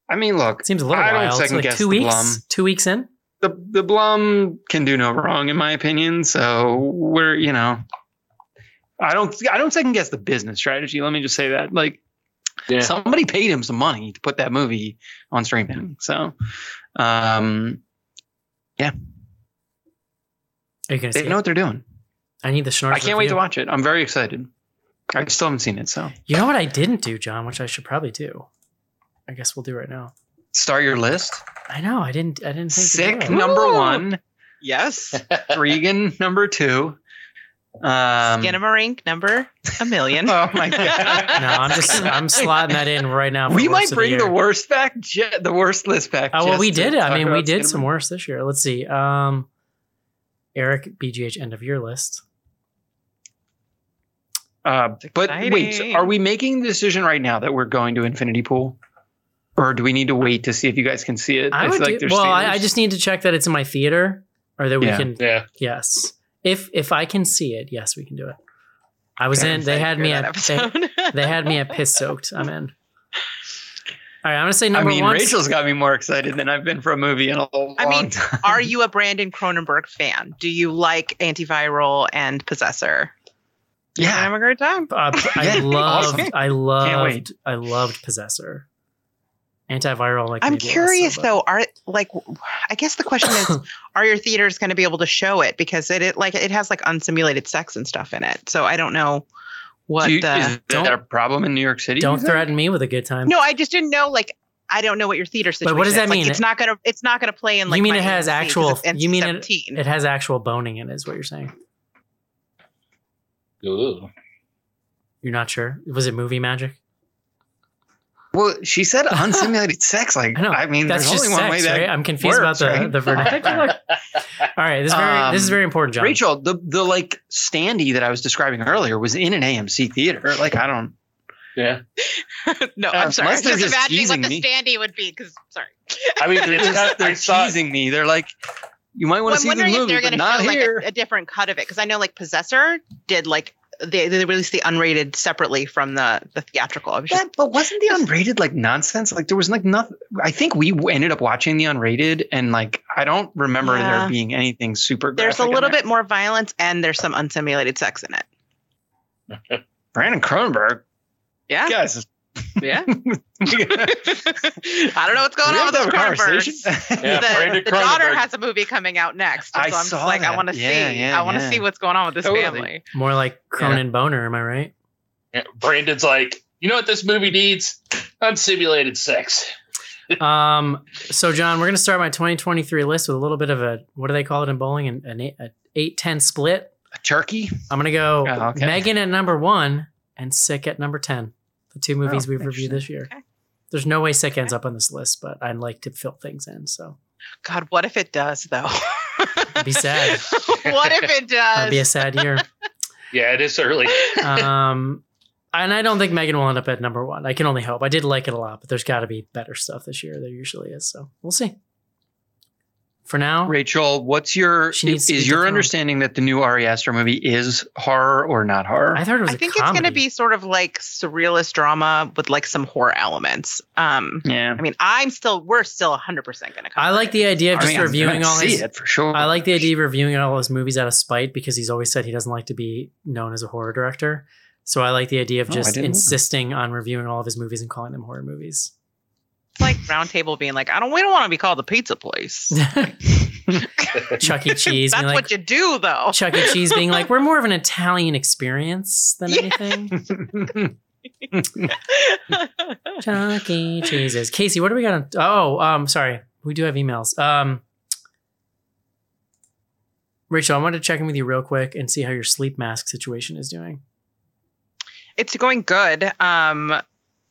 I mean, look, It seems a little I don't wild. It's second like guess two the weeks. Blum. Two weeks in. The the Blum can do no wrong in my opinion. So we're you know, I don't I don't second guess the business strategy. Let me just say that like Yeah. somebody paid him some money to put that movie on streaming. So um, yeah. Are you gonna they see? know it? what they're doing. I need the Schnars. I can't wait to watch it. I'm very excited. I still haven't seen it. So You know what I didn't do, John, which I should probably do. I guess we'll do right now. Start your list. I know I didn't. I didn't think. Sick number Ooh. one, Yes. Regan number two. Um, Skinamarink number a million. oh my god. No, I'm just. I'm slotting that in right now. For we might of the bring the, worst back, je- the worst list back. Oh well, we did it. I mean, we did Skinamarink. some worse this year. Let's see. Um, Eric BGH end of year list. Uh, but wait, are we making the decision right now that we're going to Infinity Pool, or do we need to wait to see if you guys can see it? I feel would do, well. I, I just need to check that it's in my theater, or that we Yeah. can. Yeah. Yes, if if I can see it, yes, we can do it. I was Okay. in. They had me at. They, they had me at piss soaked. I'm in. All right, I'm gonna say number one. I number mean, one. Rachel's got me more excited than I've been for a movie in a long I mean, time. Are you a Brandon Cronenberg fan? Do you like Antiviral and Possessor? You're gonna yeah, have a great time. Uh, I Yeah, loved, awesome. I loved, wait. I loved Possessor. Antiviral, like I'm maybe less so, curious but- though. Are like, I guess the question is, are your theaters going to be able to show it because it, it like it has like unsimulated sex and stuff in it. So I don't know what Do you- the. is that a problem in New York City? Don't threaten me with a good time. No, I just didn't know. Like, I don't know what your theater situation. But what does is. that Like, mean? it's not gonna. It's not gonna play in like. you mean it has actual? You mean it? It has actual boning in it. Is what you're saying? Ooh. You're not sure? Was it movie magic? Well, she said unsimulated sex. Like, I know. I mean, That's there's just only one way that right? I'm confused works, about the right? the vernacular. All right, this is very this is Um, very important, John. Rachel, the the like standee that I was describing earlier was in an AMC theater. Like, I don't. Yeah. no, Uh, I'm sorry. I'm unless they're just just imagining what teasing the me. standee would be. Because sorry, I mean, it's got, they're I teasing me. They're like, you might well, want I'm to see the wondering if movie, they're but going to not show like a, a different cut of it. Because I know like Possessor did like they, they released the unrated separately from the the theatrical. Was just but wasn't the unrated like nonsense? Like there was like nothing. I think we ended up watching the unrated, and like I don't remember Yeah. there being anything super. there's a little there. bit more violence and there's some unsimulated sex in it. Brandon Cronenberg, Yeah, guys. Yeah. I don't know what's going on with have those to Cronenbergs. conversation. Yeah, the, the daughter has a movie coming out next. So I'm just saw like, I want to Yeah, see. yeah, I want to yeah. see what's going on with this Totally. family. More like Cronin Boner, am I right? Yeah, Brandon's like, you know what this movie needs? Unsimulated sex. Um, so John, we're gonna start my 2023 list with a little bit of a what do they call it in bowling? An, an eight, a 8-10 split. A turkey. I'm gonna go Oh, okay. Megan at number one and Sick at number 10. The two movies Oh, we've reviewed this year. Okay. There's no way Sick ends up on this list, but I'd like to fill things in. So God, what if it does though? be sad. what if it does? that'd be a sad year. Yeah, it is early. Um, and I don't think Megan will end up at number one. I can only hope. I did like it a lot, but there's got to be better stuff this year. There usually is. So we'll see. For now, Rachel, what's your She is your understanding that the new Ari Aster movie is horror or not horror? I thought it was. I a think it's going to be sort of like surrealist drama with like some horror elements. Um, yeah. I mean, I'm still, we're still 100% going to. I like the idea of I just mean, I'm reviewing all see his. it for sure. I like the idea of reviewing all his movies out of spite because he's always said he doesn't like to be known as a horror director. So I like the idea of Oh, just didn't know insisting on reviewing all of his movies and calling them horror movies. It's like Roundtable being like, I don't, we don't want to be called the pizza place. Chuck E. Cheese That's like what you do, though. Chuck E. Cheese being like, we're more of an Italian experience than Yeah. anything. Chuck E. Cheese's. Casey, what do we got? On, oh, um, sorry, we do have emails. Um, Rachel, I wanted to check in with you real quick and see how your sleep mask situation is doing. it's going good. Um,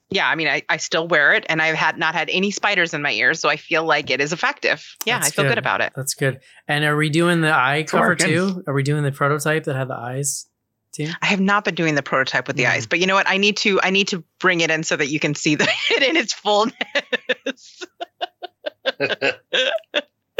yeah, I mean, I, I still wear it, and I've had not had any spiders in my ears, so I feel like it is effective. Yeah, That's I feel good. good. about it. That's good. And are we doing the eye cover working. too? Are we doing the prototype that had the eyes too? I have not been doing the prototype with the Mm. eyes, but you know what? I need to. I need to bring it in so that you can see the, it in its fullness.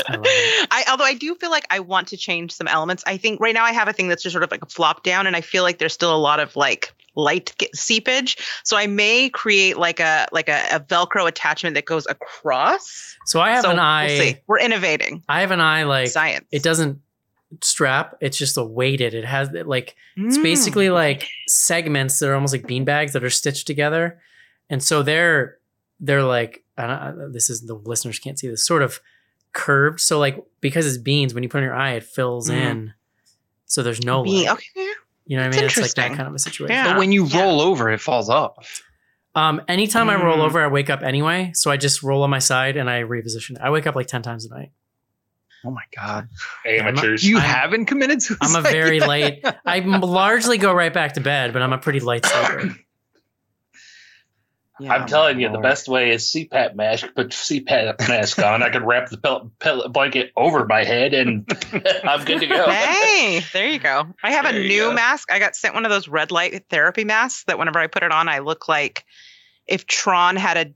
I. I although I do feel like I want to change some elements. I think right now I have a thing that's just sort of like a flop down, and I feel like there's still a lot of like light seepage. So I may create like a like a, a Velcro attachment that goes across. So I have So an we'll eye. see. We're innovating I have an eye like science. it doesn't strap. It's just a weighted. It has like it's Mm. basically like segments that are almost like bean bags that are stitched together, and so they're they're like I don't, this is the listeners can't see this sort of curved. So like because it's beans, when you put it in your eye, it fills Mm. in. So there's no light. okay. You know what I mean? It's like that kind of a situation. Yeah. But when you Yeah. roll over, it falls off. Um, anytime I roll Mm. over, I wake up anyway. So I just roll on my side and I reposition it. I wake up like ten times a night. Oh my god! Amateurs. You I'm- haven't committed suicide. I'm a very yet? late. I largely go right back to bed, but I'm a pretty light sleeper. Yeah, I'm telling you, the best way is CPAP mask. Put CPAP mask on. I can wrap the pellet, pellet blanket over my head, and I'm good to go. Hey, there you go. I have a There you new go. mask. I got sent one of those red light therapy masks that whenever I put it on, I look like if Tron had a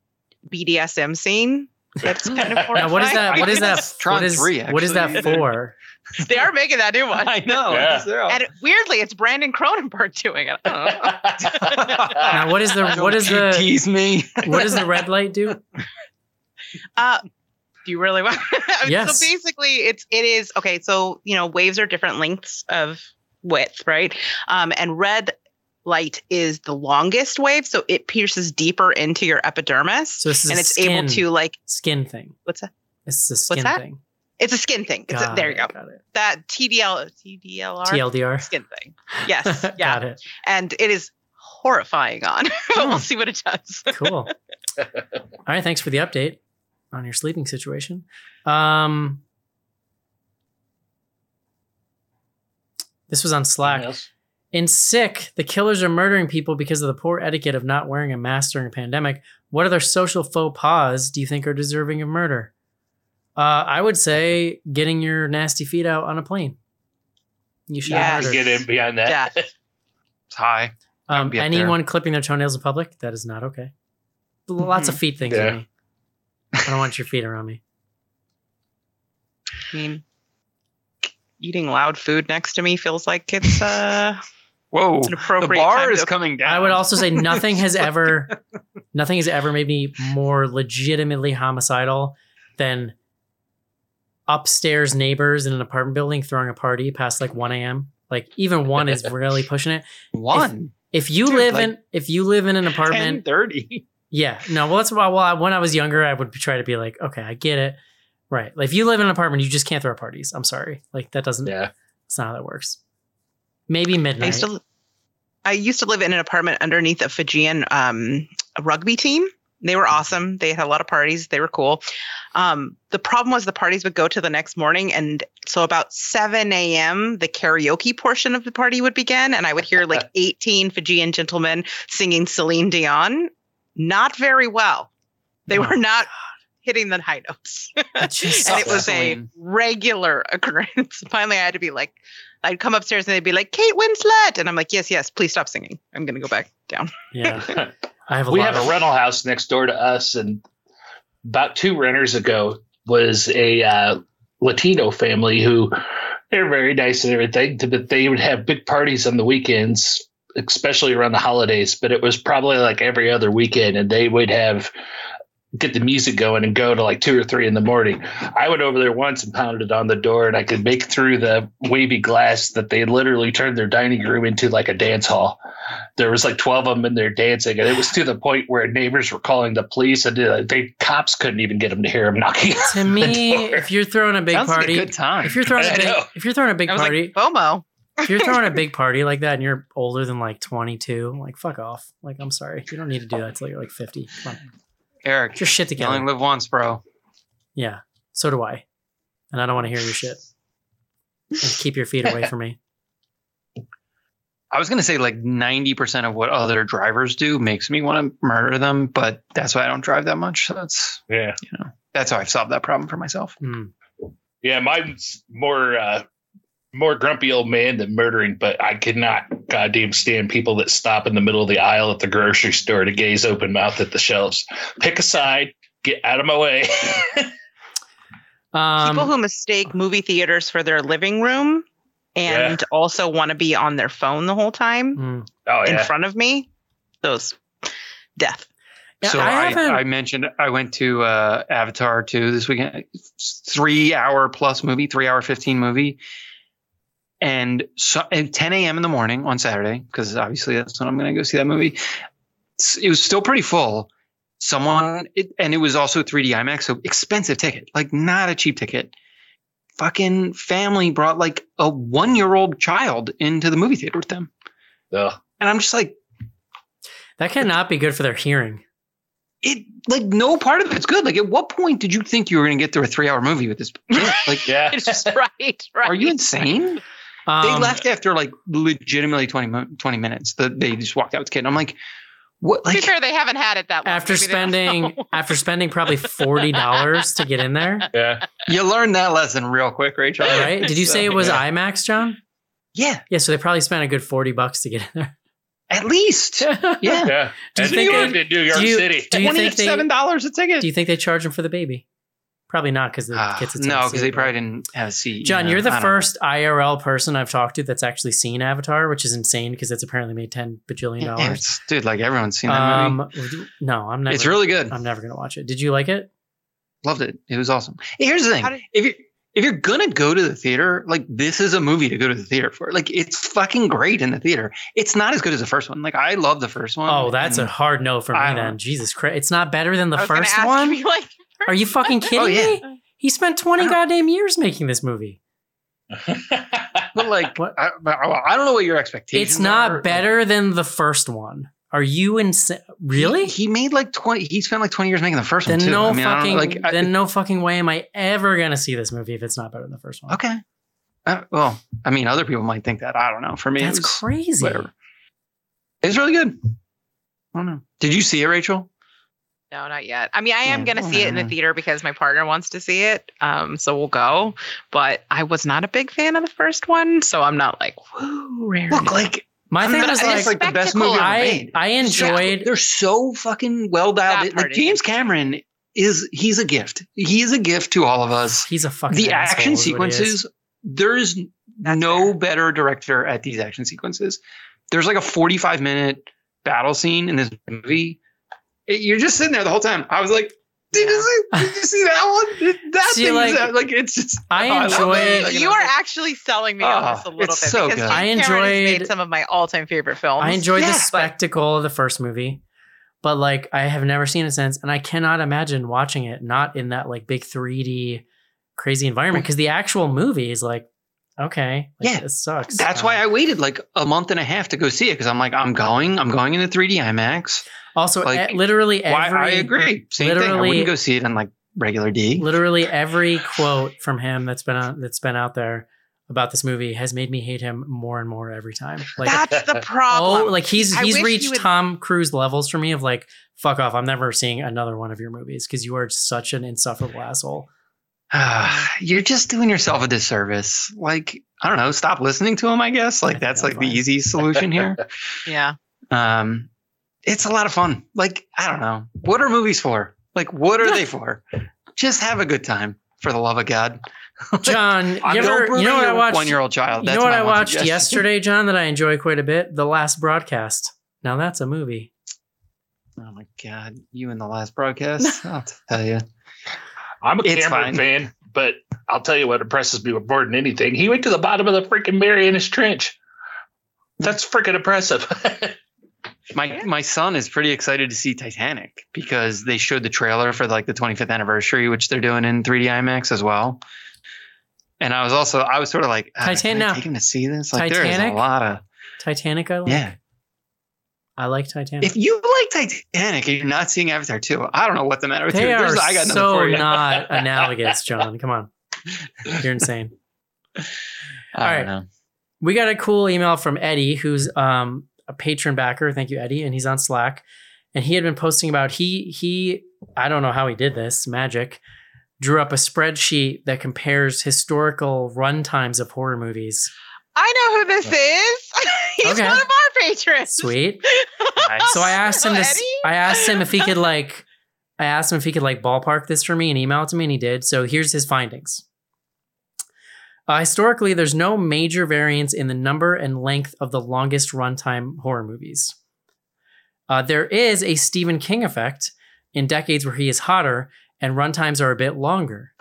BDSM scene. That's kind of Now, what is that? What is that? Tron what is, 3, what is that for? They are making that new one. I know. Yeah. yes, they. And weirdly, it's Brandon Cronenberg doing it. I don't know. Now, what is the what is the tease me? what does the red light do? Uh, do you really want? I mean, Yes. So basically, it's it is okay. So you know, waves are different lengths of width, right? Um, and red light is the longest wave, so it pierces deeper into your epidermis, So this is and it's skin, able to like skin thing. what's that? It's a skin that? thing. It's a skin thing. It's a, Got there it, you go. Got it. That TDL TDLR TLDR. skin thing. Yes, yeah, got it. and it is horrifying on, but Hmm. we'll see what it does. Cool. All right. Thanks for the update on your sleeping situation. Um, this was on Slack. Yes. In Sick, the killers are murdering people because of the poor etiquette of not wearing a mask during a pandemic. What other social faux pas do you think are deserving of murder? Uh, I would say getting your nasty feet out on a plane. You should Yes. Get in behind that. Death. It's high. Um, I'd be up there. anyone clipping their toenails in public, that is not okay. Lots of feet things Yeah. me. I don't want your feet around me. I mean, eating loud food next to me feels like it's uh Whoa. it's an The appropriate bar is to- coming down. I would also say nothing has ever, nothing has ever made me more legitimately homicidal than upstairs neighbors in an apartment building throwing a party past like 1 a.m. Like even one is really pushing it. one. If you Dude, live like in, if you live in an apartment, thirty. yeah, no, well that's why. Well, I- when I was younger, I would try to be like, okay, I get it, right? Like if you live in an apartment, you just can't throw parties. I'm sorry, like that doesn't. Yeah. That's not how that works. Maybe I midnight. used to I used to live in an apartment underneath a Fijian um, rugby team. They were awesome. They had a lot of parties. They were cool. Um, the problem was the parties would go to the next morning, and so about 7 a.m. the karaoke portion of the party would begin, and I would hear like 18 Fijian gentlemen singing Celine Dion. Not very well. They Oh, were not hitting the high notes. And it was Celine. a regular occurrence. Finally, I had to be like, I'd come upstairs and they'd be like, Kate Winslet. And I'm like, yes, yes, please stop singing. I'm going to go back down. yeah. I have a we have of a rental house next door to us, and about two renters ago was a uh, Latino family who they're very nice and everything, but they would have big parties on the weekends, especially around the holidays. But it was probably like every other weekend, and they would have get the music going and go to like two or three in the morning. I went over there once and pounded on the door, and I could make through the wavy glass that they literally turned their dining room into like a dance hall. There was like twelve of them in there dancing, and it was to the point where neighbors were calling the police, and uh, they cops couldn't even get them to hear them knocking. to on the me, door. if you're throwing a big Sounds like party, a good time. if you're throwing a I big, know. if you're throwing a big party, like, FOMO. if you're throwing a big party like that and you're older than like 22, like fuck off. Like I'm sorry, you don't need to do that until you're like 50. Come on, Eric, get your shit you only together. live once, bro. Yeah, so do I, and I don't want to hear your shit. And keep your feet away from me. I was gonna say like ninety percent of what other drivers do makes me want to murder them, but that's why I don't drive that much. So that's yeah, you know, that's how I've solved that problem for myself. Hmm. yeah, mine's more uh, more grumpy old man than murdering, but I could not goddamn stand people that stop in the middle of the aisle at the grocery store to gaze open mouth at the shelves. Pick a side, get out of my way. People Um, who mistake movie theaters for their living room and also want to be on their phone the whole time Mm. Oh in front of me, those death. Yeah, so I I, I, mentioned I went to uh, Avatar 2 this weekend. Three hour plus movie, three hour 15 movie. And so at 10 a.m. in the morning on Saturday, because obviously that's when I'm going to go see that movie. It was still pretty full. Someone, it, and it was also 3D IMAX, so expensive ticket, like not a cheap ticket. Fucking family brought like a one year old child into the movie theater with them. Ugh. And I'm just like, That cannot be good for their hearing. it like no part of it's good. Like, at what point did you think you were going to get through a three hour movie with this? Like, Yeah. It's just right, right. are you insane? They Um, left after like legitimately 20, 20 minutes. The, they just walked out with the kid. I'm like, what? to be Like, fair, they haven't had it that long. after Maybe spending after spending probably forty dollars to get in there, Yeah. you learned that lesson real quick, Rachel. right? Did you say it was Yeah. IMAX, John? Yeah, Yeah, so they probably spent a good forty bucks to get in there. at least. Yeah. Yeah. Do you and think you they- lived in New York do you- City. do you think they- $27 a ticket. Do you think they charge them for the baby? Probably not because the Ah, kids. a no, because they probably didn't have a seat. John, you know? you're the I don't first IRL person I've talked to that's actually seen Avatar, which is insane because it's apparently made ten bajillion dollars. dude, like everyone's seen that movie. Um, no, I'm never. It's really good. I'm never gonna watch it. Did you like it? Loved it. It was awesome. Here's the thing: did- if you if you're gonna go to the theater, like this is a movie to go to the theater for. Like it's fucking great in the theater. It's not as good as the first one. Like I love the first one. Oh, that's a hard no for me then. Jesus Christ, it's not better than the I was first ask one. you, like, Are you fucking kidding Oh, yeah. me? He spent twenty goddamn years making this movie. But like, What? I, I don't know what your expectations. It's not are. Better than the first one. Are you insane? Really? He, he made like twenty. He spent like twenty years making the first then one too. no I mean, fucking know, like. I- then no fucking way am I ever gonna see this movie if it's not better than the first one. okay. Uh, well, I mean, other people might think that. I don't know. For me, That's it was crazy. whatever. It's really good. I don't know. Did you see it, Rachel? No, not yet. I mean, I am Yeah. going to Oh, see it in the theater because my partner wants to see it. Um, so we'll go. But I was not a big fan of the first one, so I'm not like, woo, rare. Look, like My I'm thing not- was like, like the best movie ever I made. I enjoyed. They're so fucking well dialed. That in. part Like James. Cameron is he's a gift. He is a gift to all of us. He's a fucking The action is is. sequences. There is That's no fair. better director at these action sequences. There's like a 45 minute battle scene in this movie. It- you're just sitting there the whole time. I was like, did you see, did you see that one? That See, thing's like, out- like it's just. I oh, love enjoyed- Like, you are actually selling me on this a Oh, little it's bit so because good. I Cameron enjoyed- made some of my all-time favorite films. I enjoyed the Yeah, but- spectacle of the first movie, but like I have never seen it since, and I cannot imagine watching it not in that like big 3D crazy environment because the actual movie is like okay, like, Yeah, it sucks. That's Um, why I waited like a month and a half to go see it because I'm like, I'm going, I'm going in the 3D IMAX. Also like, e- literally Why every I agree. Same thing. I literally- wouldn't go see it on like regular D. literally every quote from him that's been on, that's been out there about this movie has made me hate him more and more every time. Like That's the problem. oh, like he's I he's reached you would- Tom Cruise levels for me of like fuck off. I'm never seeing another one of your movies because you are such an insufferable asshole. You're just doing yourself a disservice. Like, I don't know, stop listening to him, I guess. Like that's like the fine. easy solution here. yeah. um it's a lot of fun. Like, I don't know. What are movies for? Like, what are they for? Just have a good time for the love of God. John, you, ever, you know what I watched? One year old child. You know what I watched yesterday, John, that I enjoy quite a bit? The Last Broadcast. Now that's a movie. Oh my God. You in the last broadcast? I'll tell you. I'm a It's Cameron fine. fan, but I'll tell you what impresses me more than anything. He went to the bottom of the freaking Marianas Trench. That's freaking impressive. My my son is pretty excited to see Titanic because they showed the trailer for like the 25th anniversary, which they're doing in 3D IMAX as well. And I was also I was sort of like, Titan- can I now, take to see this? Like there's a lot of Titanic, I like. yeah. I like Titanic. If you like Titanic and you're not seeing Avatar 2, I don't know what the matter with they you. are There's- I got so not analogous, John. Come on. You're insane. I All right. know. We got a cool email from Eddie, who's um, a patron backer. Thank you, Eddie. And he's on Slack. And he had been posting about he he I don't know how he did this magic drew up a spreadsheet that compares historical run times of horror movies. I know who this is. He's Okay. one of our patrons. Sweet. Nice. So I asked him to. s- Eddie? I asked him if he could like. I asked him if he could like ballpark this for me and email it to me, and he did. So here's his findings. Uh, historically, there's no major variance in the number and length of the longest runtime horror movies. Uh, there is a Stephen King effect in decades where he is hotter and runtimes are a bit longer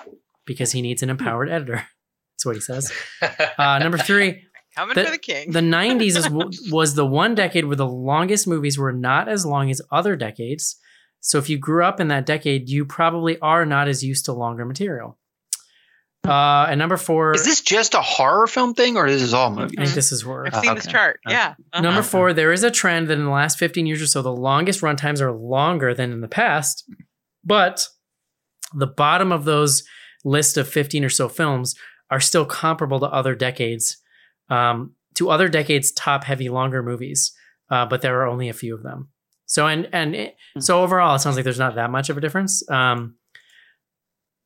because he needs an empowered editor. That's what he says. Uh, number three, Coming the, for the king. the 90s is, was the one decade where the longest movies were not as long as other decades. So if you grew up in that decade, you probably are not as used to longer material. Uh, and number four, Is this just a horror film thing, or is this is all I think this is horror. I've seen this okay. chart. Okay. Yeah. Uh-huh. Number four, there is a trend that in the last 15 years or so, the longest runtimes are longer than in the past. But the bottom of those list of 15 or so films are still comparable to other decades, um, to other decades' top heavy longer movies. Uh, but there are only a few of them. So and and it, so overall, it sounds like there's not that much of a difference. Um,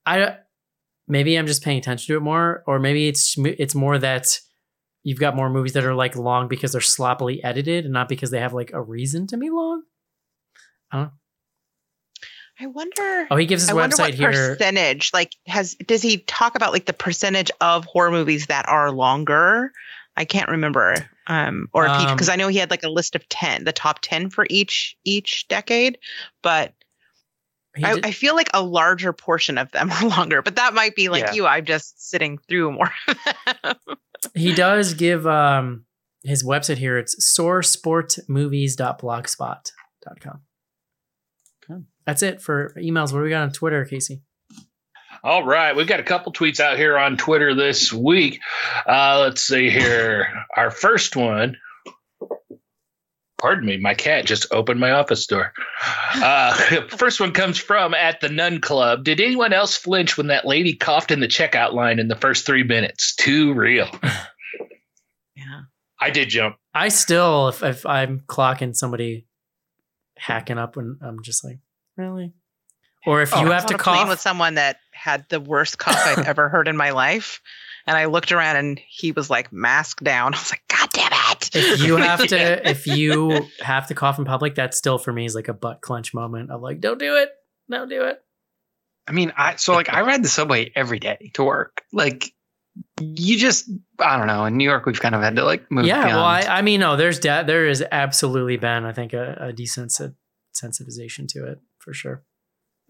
I maybe I'm just paying attention to it more, or maybe it's it's more that you've got more movies that are like long because they're sloppily edited and not because they have like a reason to be long. I wonder. Oh, he gives his I wonder website what here. percentage. Like, has does he talk about like the percentage of horror movies that are longer? I can't remember. Um, or he Um, because I know he had like a list of ten, the top ten for each each decade, but I, I feel like a larger portion of them are longer. But that might be like Yeah. you. I'm just sitting through more. he does give um his website here. It's soresportmovies.blogspot.com. Okay. That's it for emails. What do we got on Twitter, Casey? All right, we've got a couple tweets out here on Twitter this week. Uh, let's see here. Our first one. Pardon me, my cat just opened my office door. Uh, first one comes from at the Nun Club. Did anyone else flinch when that lady coughed in the checkout line in the first three minutes? Too real. yeah. I did jump. I still, if, if I'm clocking somebody hacking up, and I'm just like, really? Or if Oh, you I have to on a cough, with someone that had the worst cough I've ever heard in my life. And I looked around and he was like mask down. I was like, God damn it. if you have to if you have to cough in public that still for me is like a butt clench moment of like don't do it don't do it I mean, I so like I ride the subway every day to work. Like, you just I don't know. In New York, we've kind of had to like move. yeah well I. I mean no there's de- there is absolutely been i think a, a desensit sensitization to it for sure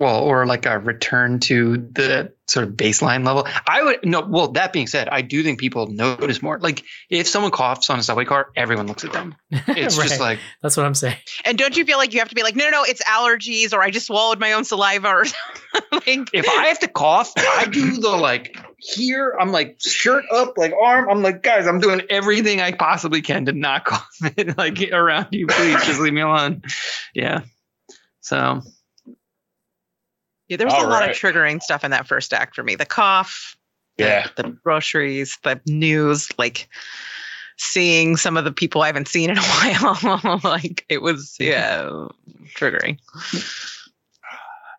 well, or like a return to the sort of baseline level. I would no. Well, that being said, I do think people notice more. Like, if someone coughs on a subway car, everyone looks at them. It's just like that's what i'm saying And don't you feel like you have to be like, no, no, no, it's allergies, or I just swallowed my own saliva, or something? if I have to cough, I do the like here. I'm like shirt up, like arm. I'm like, guys, I'm doing everything I possibly can to not cough it, like around you. Please just leave me alone. Yeah. So Yeah, there was All a lot right. of triggering stuff in that first act for me. The cough, Yeah. the, groceries, the news, like seeing some of the people I haven't seen in a while. like it was, yeah, triggering.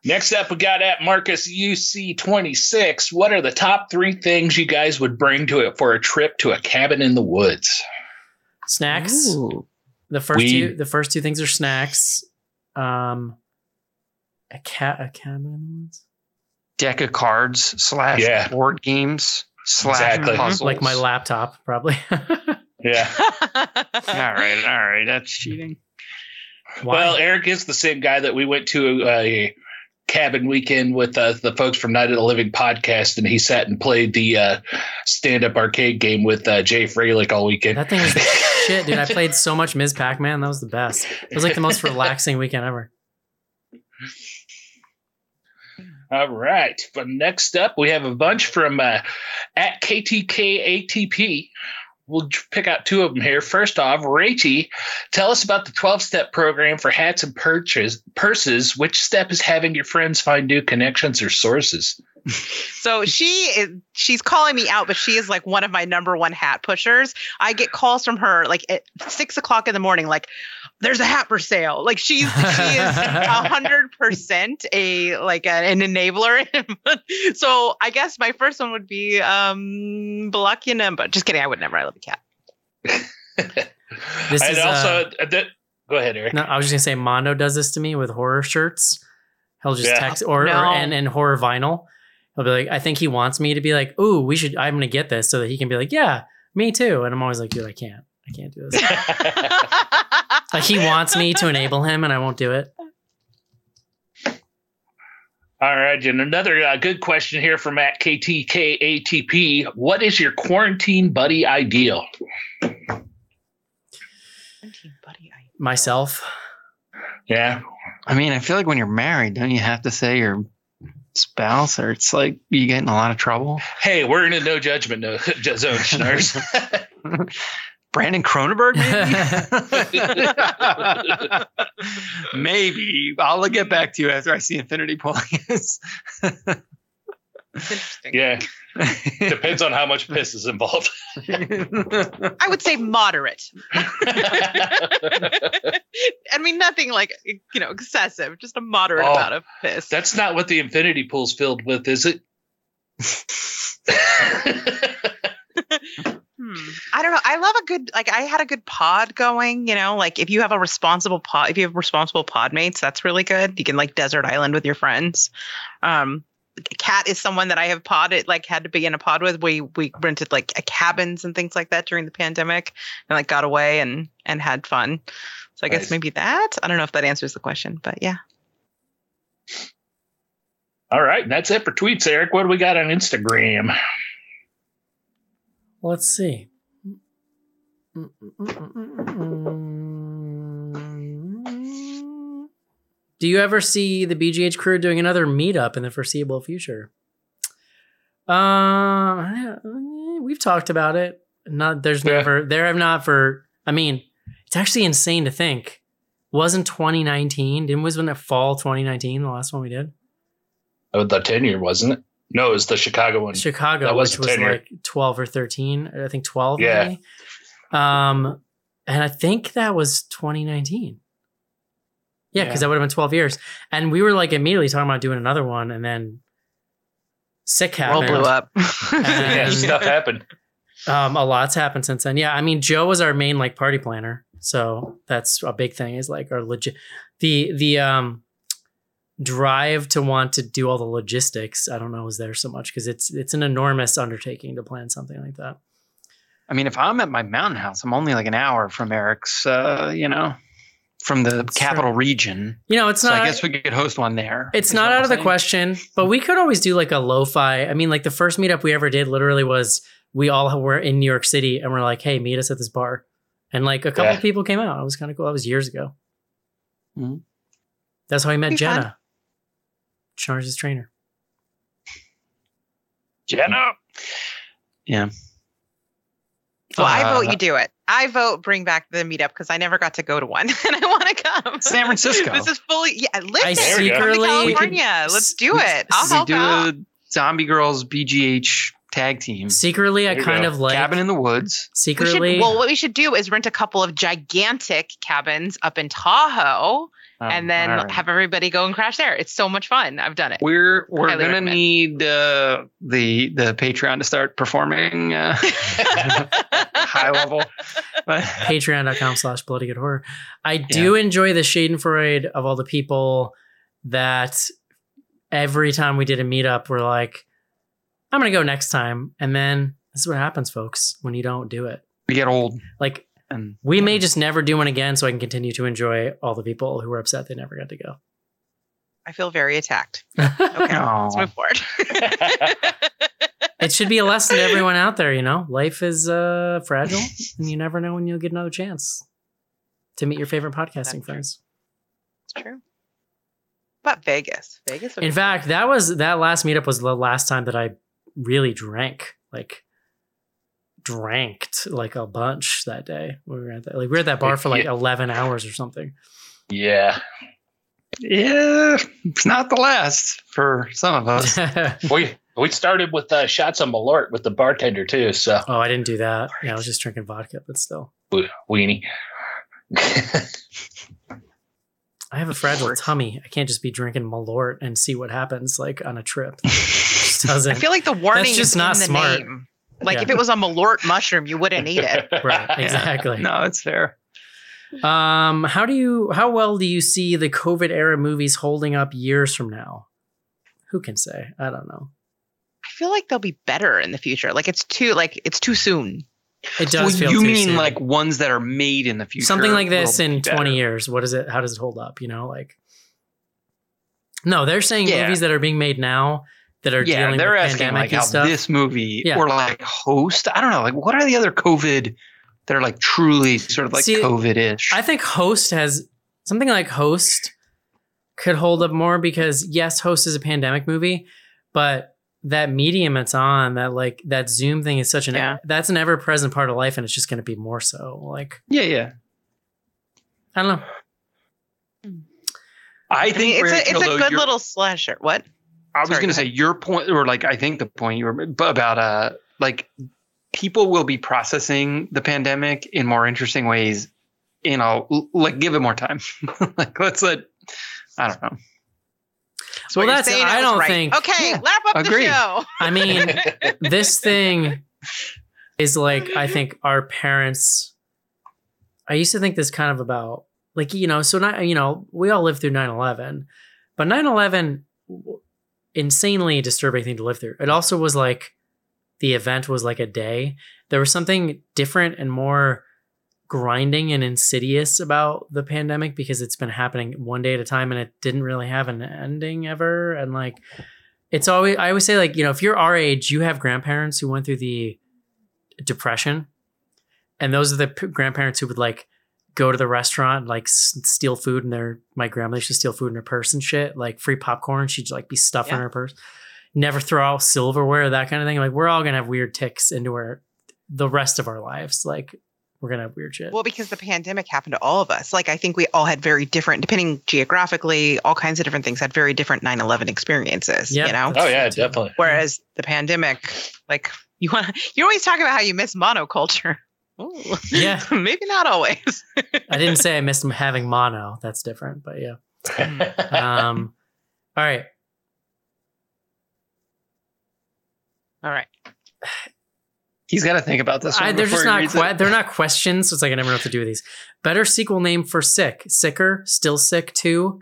Next up, we got at Marcus UC26. What are the top three things you guys would bring to it for a trip to a cabin in the woods? snacks Ooh. the first Weed. two the first two things are snacks um a cat a cabin in the woods deck of cards slash Yeah. board games slash Exactly. puzzles. like my laptop probably Yeah. All right, all right, that's cheating. Why? Well, Eric is the same guy that we went to a cabin weekend with uh, the folks from Night of the Living podcast, and he sat and played the uh, stand up arcade game with uh, Jay Fralick all weekend. That thing was shit, dude. I played so much Ms. Pac Man. That was the best. It was like the most relaxing weekend ever. All right. But next up, we have a bunch from uh, at KTKATP. We'll pick out two of them here. First off, Rachie, tell us about the 12 step program for hats and purses. Which step is having your friends find new connections or sources? So she is she's calling me out, but she is like one of my number one hat pushers. I get calls from her like at six o'clock in the morning, like there's a hat for sale. Like she's she is a hundred percent a like an, an enabler. so I guess my first one would be um Balakyanimba. Just kidding, I would never. I love a cat. This and is, also, uh, uh, th- go ahead, Eric. No, I was just gonna say Mondo does this to me with horror shirts. He'll just Yeah. text or, or and, and horror vinyl. He'll be like, I think he wants me to be like, ooh, we should. I'm gonna get this so that he can be like, yeah, me too. And I'm always like, dude, I can't. I can't do this. Like he wants me to enable him, and I won't do it. All right, and another uh, good question here from at KTKATP. What is your quarantine buddy ideal? Quarantine buddy ideal. Myself. Yeah. I mean, I feel like when you're married, don't you have to say your spouse, or it's like you get in a lot of trouble? Hey, we're in a no judgment no, zone, Schnars. Brandon Cronenberg, maybe. maybe I'll get back to you after I see Infinity Pool. Yeah. Depends on how much piss is involved. I would say moderate. I mean, nothing like you know excessive, just a moderate Oh, amount of piss. That's not what the infinity pool's filled with, is it? Hmm. I don't know. I love a good like I had a good pod going, you know, like if you have a responsible pod if you have responsible pod mates, that's really good. You can like desert island with your friends. Um Cat is someone that I have podded like had to be in a pod with. We we rented like a cabins and things like that during the pandemic and like got away and and had fun. So I Nice. guess maybe that. I don't know if that answers the question, but yeah. All right, that's it for tweets, Eric. What do we got on Instagram? Let's see. Do you ever see the BGH crew doing another meetup in the foreseeable future? Uh, we've talked about it. Not there's Yeah. never there have not for. I mean, it's actually insane to think. Wasn't 2019? Didn't was when it fall 2019 the last one we did? Oh, the tenure, wasn't it? No, it was the Chicago one. Chicago, That was which was like 12 or 13. I think 12. Yeah. Maybe. Um, and I think that was 2019. Yeah, because Yeah. that would have been 12 years. And we were like immediately talking about doing another one, and then sick World happened. blew up. yeah, stuff happened. Um, a lot's happened since then. Yeah, I mean, Joe was our main like party planner, so that's a big thing. Is like our legit the the um drive to want to do all the logistics. I don't know is there so much because it's it's an enormous undertaking to plan something like that. I mean, if I'm at my mountain house, I'm only like an hour from Eric's, uh, you know, from the That's capital region. You know, it's so not. I guess we could host one there. it's not out of the question, but we could always do like a lo-fi. I mean, like the first meetup we ever did literally was we all were in New York City and we're like, hey, meet us at this bar. And like a couple Yeah. of people came out. It was kind of cool. That was years ago. Mhm. That's how I met Be fun. Jenna, Charles' trainer. Jenna. Yeah. Well, I Uh, vote you do it. I vote bring back the meetup because I never got to go to one and I want to come. San Francisco. This is fully yeah. Listen, There we go. come to secretly- California. Let's do it. I'll we help do out. a Zombie Girls BGH tag team. Secretly, I There you kind go. of like Cabin in the woods. We should, secretly. well, what we should do is rent a couple of gigantic cabins up in Tahoe, Um, and then all right. have everybody go and crash there. It's so much fun. I've done it. We're we're Highly gonna recommend. need uh, the the Patreon to start performing uh, high level. Patreon.com slash bloody good horror i do enjoy the schadenfreude of all the people that every time we did a meetup we're like i'm gonna go next time and then this is what happens folks when you don't do it we get old like and we may just never do one again so i can continue to enjoy all the people who were upset they never got to go I feel very attacked. Okay, let's move forward. it should be a lesson to everyone out there you know life is uh fragile and you never know when you'll get another chance to meet your favorite podcasting That's true. friends it's true. But Vegas, Vegas. would In be fact, that was that last meetup was the last time that I really drank, like dranked like a bunch that day. We were at that, like we were at that bar for like Yeah. eleven hours or something. yeah. yeah, it's not the last for some of us. We we started with uh, shots on Malort with the bartender too, so oh, I didn't do that. Yeah, I was just drinking vodka, but still, weenie. I have a fragile tummy. I can't just be drinking Malort and see what happens like on a trip. It just I feel like the warning just is not in the smart. name. Like Yeah. if it was a Malort mushroom, you wouldn't eat it. right, Yeah. exactly. No, it's fair. Um, how do you how well do you see the COVID era movies holding up years from now? Who can say? I don't know. I feel like they'll be better in the future. Like it's too like it's too soon. It does Well, feel you too mean soon. like ones that are made in the future? something like this in be 20 better. years what is it how does it hold up you know like no they're saying Yeah. movies that are being made now that are Yeah, dealing they're with asking pandemic like and how stuff this movie Yeah. or like Host. I don't know. Like, what are the other COVID that are like truly sort of like See, COVID-ish? i think host has something like host could hold up more because yes host is a pandemic movie but that medium it's on that like that zoom thing is such an Yeah. that's an ever-present part of life and it's just going to be more so like yeah, yeah. i don't know I I think mean, it's a it's a good little slasher. What? I was going to say your point, or like I think the point you were about uh like people will be processing the pandemic in more interesting ways. You know, like give it more time. like let's let. I don't know. So Well, that's- saying I don't right. think- Okay, Yeah, wrap up agreed. the show. i mean this thing is like I think our parents. I used to think this kind of about like you know so not you know we all lived through 9-11 but 9-11 w- insanely disturbing thing to live through. It also was like the event was like a day. There was something different and more grinding and insidious about the pandemic because it's been happening one day at a time and it didn't really have an ending ever. And like it's always i always say like you know if you're our age you have grandparents who went through the depression. And those are the p- grandparents who would like go to the restaurant like s- steal food and their my grandmother used to steal food in her purse and shit like free popcorn she'd like be stuffing Yeah. her purse never throw out silverware that kind of thing like we're all gonna have weird ticks into our the rest of our lives like we're gonna have weird shit Well, because the pandemic happened to all of us. Like I think we all had very different, depending geographically, all kinds of different things had very different 9/11 experiences. Yeah. You know. Oh yeah, definitely. Whereas the pandemic, like you want, to, you always talk about how you miss monoculture. Ooh. Yeah. maybe not always. i didn't say i missed having mono that's different but yeah um all right All right. He's got to think about this. One I, they're just not que- they're not questions. So it's like I never know what to do with these. Better sequel name for sick, sicker, still sick, two,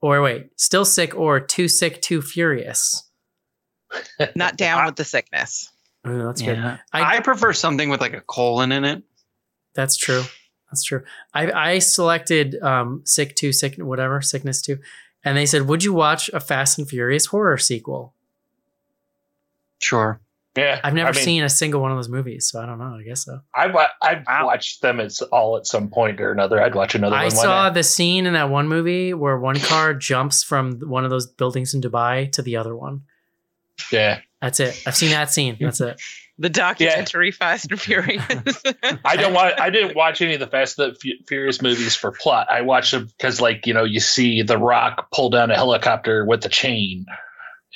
or wait, still sick or too sick, too furious. Not down with the sickness. Ooh, that's good. I- I, prefer something with like a colon in it. That's true. That's true. I I selected um sick two, sick whatever, sickness two, and they said, "Would you watch a Fast and Furious horror sequel?" Sure. Yeah, I've never I mean, seen a single one of those movies, so I don't know. I guess so. I wa- I've Wow. watched them as all at some point or another. I'd watch another I one. Saw not? the scene in that one movie where one car jumps from one of those buildings in Dubai to the other one. Yeah, That's it. I've seen that scene. That's it. The documentary Fast and Furious. I don't want. I didn't watch any of the Fast and Furious movies for plot. I watched them because, like, you know, you see The Rock pull down a helicopter with a chain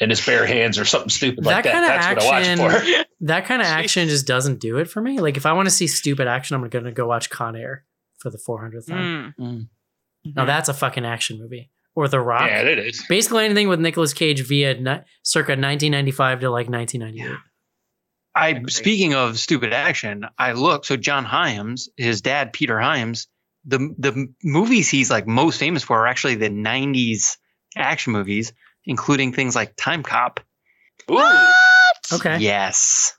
in his bare hands or something stupid like That that. kinda That's what I watch action- for. That kind of action just doesn't do it for me. Like if I want to see stupid action, I'm gonna go watch Con Air for the 400th time. Mm. Mm. Now that's a fucking action movie. Or The Rock. Yeah, it is. Basically anything with Nicolas Cage via ni- circa 1995 to like 1998. I speaking of stupid action, I look so John Hyams, his dad Peter Hyams, the the movies he's like most famous for are actually the '90s action movies, including things like Timecop. Ooh. Okay. Yes,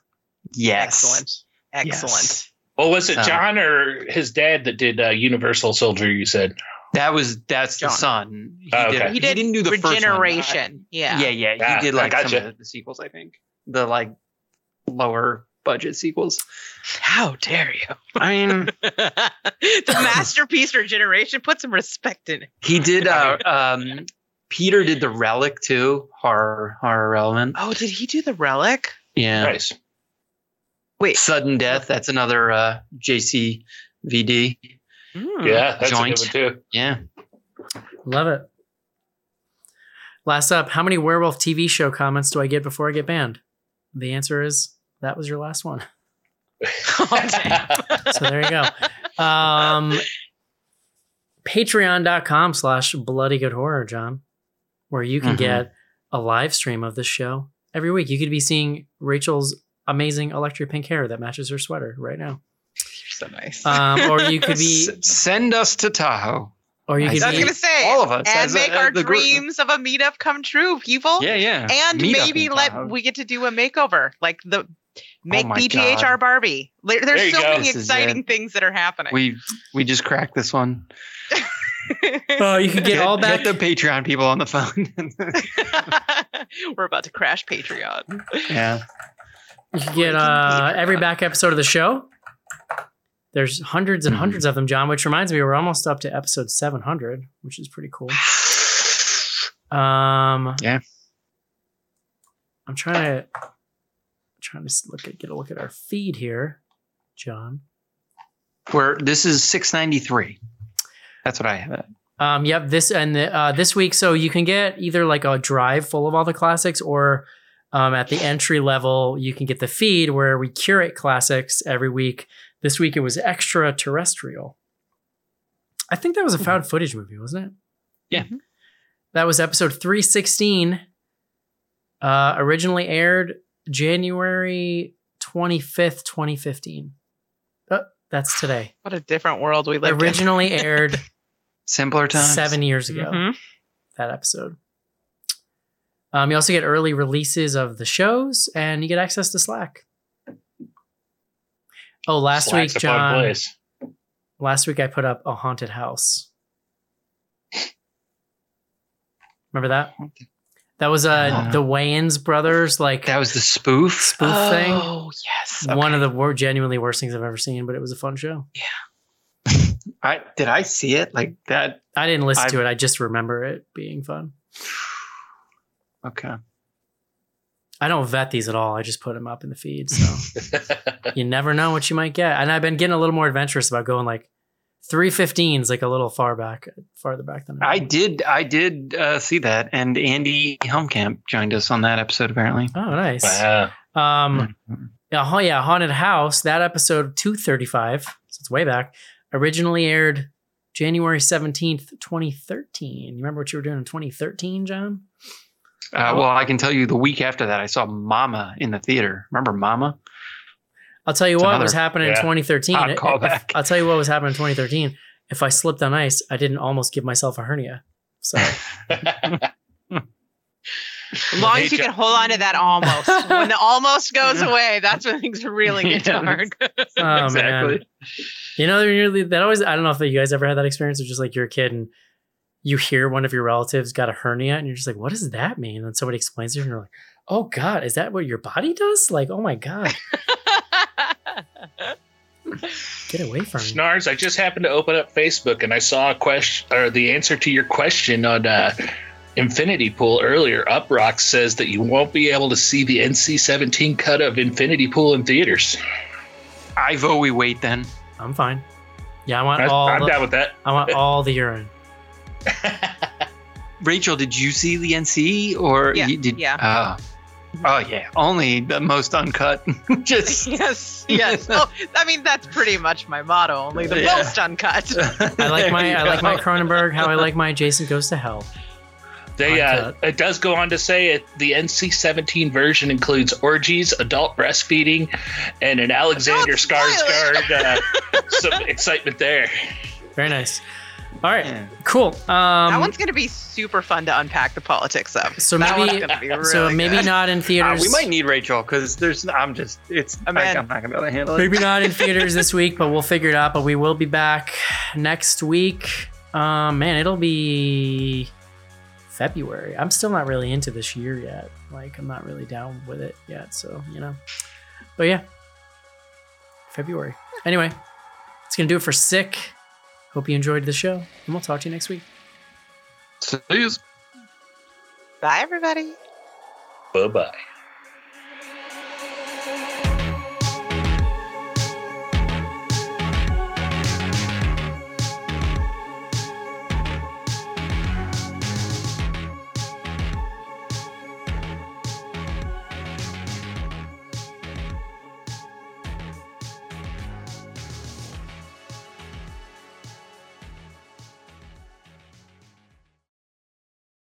yes, Excellent. Excellent. Yes. Well, was it John or his dad that did uh, Universal Soldier? You said. That was that's John. the son. He, Oh, did, okay. he, didn't do the first one. Regeneration. Yeah. Yeah, yeah, he Ah, did I like some of the, the sequels. I think the like lower budget sequels. How dare you? I mean, the masterpiece Regeneration. Put some respect in it. he did. Uh, um, Peter did the Relic too. Horror, horror relevant. Oh, did he do the relic? Yeah. Nice. Wait. Sudden Death. That's another uh, JCVD. Hmm. Yeah, that's Joint. a good one too. Yeah. Love it. Last up, how many werewolf TV show comments do I get before I get banned? The answer is that was your last one. Oh. So there you go. Um, Patreon.com slash bloody good horror, John, where you can Mhm. get a live stream of this show every week. You could be seeing Rachel's amazing electric pink hair that matches her sweater right now. You're so nice. Um, or you could be S- send us to Tahoe. Or you I could I was be gonna say all of us and as a- make as our the group. dreams of a meetup come true, people. Yeah, yeah. And Meet maybe let town. we get to do a makeover, like the make my BGH God. Barbie. There's There so go. many This exciting things that are happening. we we just cracked this one. Oh, you can get all back. Get the Patreon people on the phone. We're about to crash Patreon. yeah. You can get uh, every back episode of the show. There's hundreds and Mhm. hundreds of them, John. Which reminds me, we're almost up to episode 700, which is pretty cool. Um, Yeah. I'm trying to trying to look at get a look at our feed here, John. Where this is 693. That's what I have. Um, yep. This and the, uh, this week, so you can get either like a drive full of all the classics, or um, at the entry level, you can get the feed where we curate classics every week. This week it was extraterrestrial. I think that was a found footage movie, wasn't it? Yeah. That was episode 316. Uh, originally aired January 25th, 2015. Oh, that's today. What a different world we live Originally aired Simpler times. seven years in. ago Mhm. that episode. Um, you also get early releases of the shows, and you get access to Slack. Oh, last Slack's week, John. place. Last week, I put up a haunted house. Remember that? That was uh Uh, the Wayans brothers, like That was the spoof. spoof thing. Oh yes. One of the wor- genuinely worst things I've ever seen, but it was a fun show. Yeah, I did I see it like that? I didn't listen I've- to it. I just remember it being fun. Okay. I don't vet these at all. I just put them up in the feed. So you never know what you might get. And I've been getting a little more adventurous about going like 315 is like a little far back, farther back than I I did I did uh, see that, and Andy Helmkamp joined us on that episode apparently. Oh, nice. wow. Um, Mhm. yeah, ha- yeah, Haunted House, that episode 235, so it's way back, originally aired January 17th, 2013. You remember what you were doing in 2013, John? Uh, well, I can tell you the week after that, I saw Mama in the theater. Remember Mama? I'll tell you It's what another- was happening in yeah, 2013. odd If- I'll tell you what was happening in 2013. If I slipped on ice, I didn't almost give myself a hernia. So As long as you can hold on to that almost. when the almost goes away, that's when things really get Yeah. dark. Oh, exactly. man. You know, they're really, that always, I don't know if you guys ever had that experience of just like you're a kid and you hear one of your relatives got a hernia and you're just like, what does that mean? And somebody explains it and you're like, oh God, is that what your body does? Like, oh my God, get away from me. Schnars, I just happened to open up Facebook and I saw a question or the answer to your question on uh, Infinity Pool earlier. Uprock says that you won't be able to see the NC-17 cut of Infinity Pool in theaters. I vote we wait then. I'm fine. Yeah, I want I, all, I'm the, down with that. I want all the urine. Rachel, did you see the NC or Yeah, you did? yeah. Oh. Oh yeah, only the most uncut. Just yes, yes. Oh, I mean that's pretty much my motto. Only the Yeah. most uncut. I like my, I like my. Cronenberg, how I like my Jason Goes to Hell. They, uh, it does go on to say it, the NC-17 version includes orgies, adult breastfeeding, and an Alexander Don't. Skarsgård. Uh, some excitement there. Very nice. All right, Yeah. cool. Um, that one's gonna be super fun to unpack the politics of. So that maybe- one's gonna be really so maybe good. not in Uh, theaters. we might need Rachel because there's. I'm just. It's. I'm I. I'm not gonna be able to handle it. Maybe not in theaters this week, but we'll figure it out. But we will be back next week. Um, man, it'll be February. I'm still not really into this year yet. Like, I'm not really down with it yet. So, you know. But yeah, February. Anyway, it's going to do it for Sick. Hope you enjoyed the show, and we'll talk to you next week. See yous. Bye, everybody. Bye bye.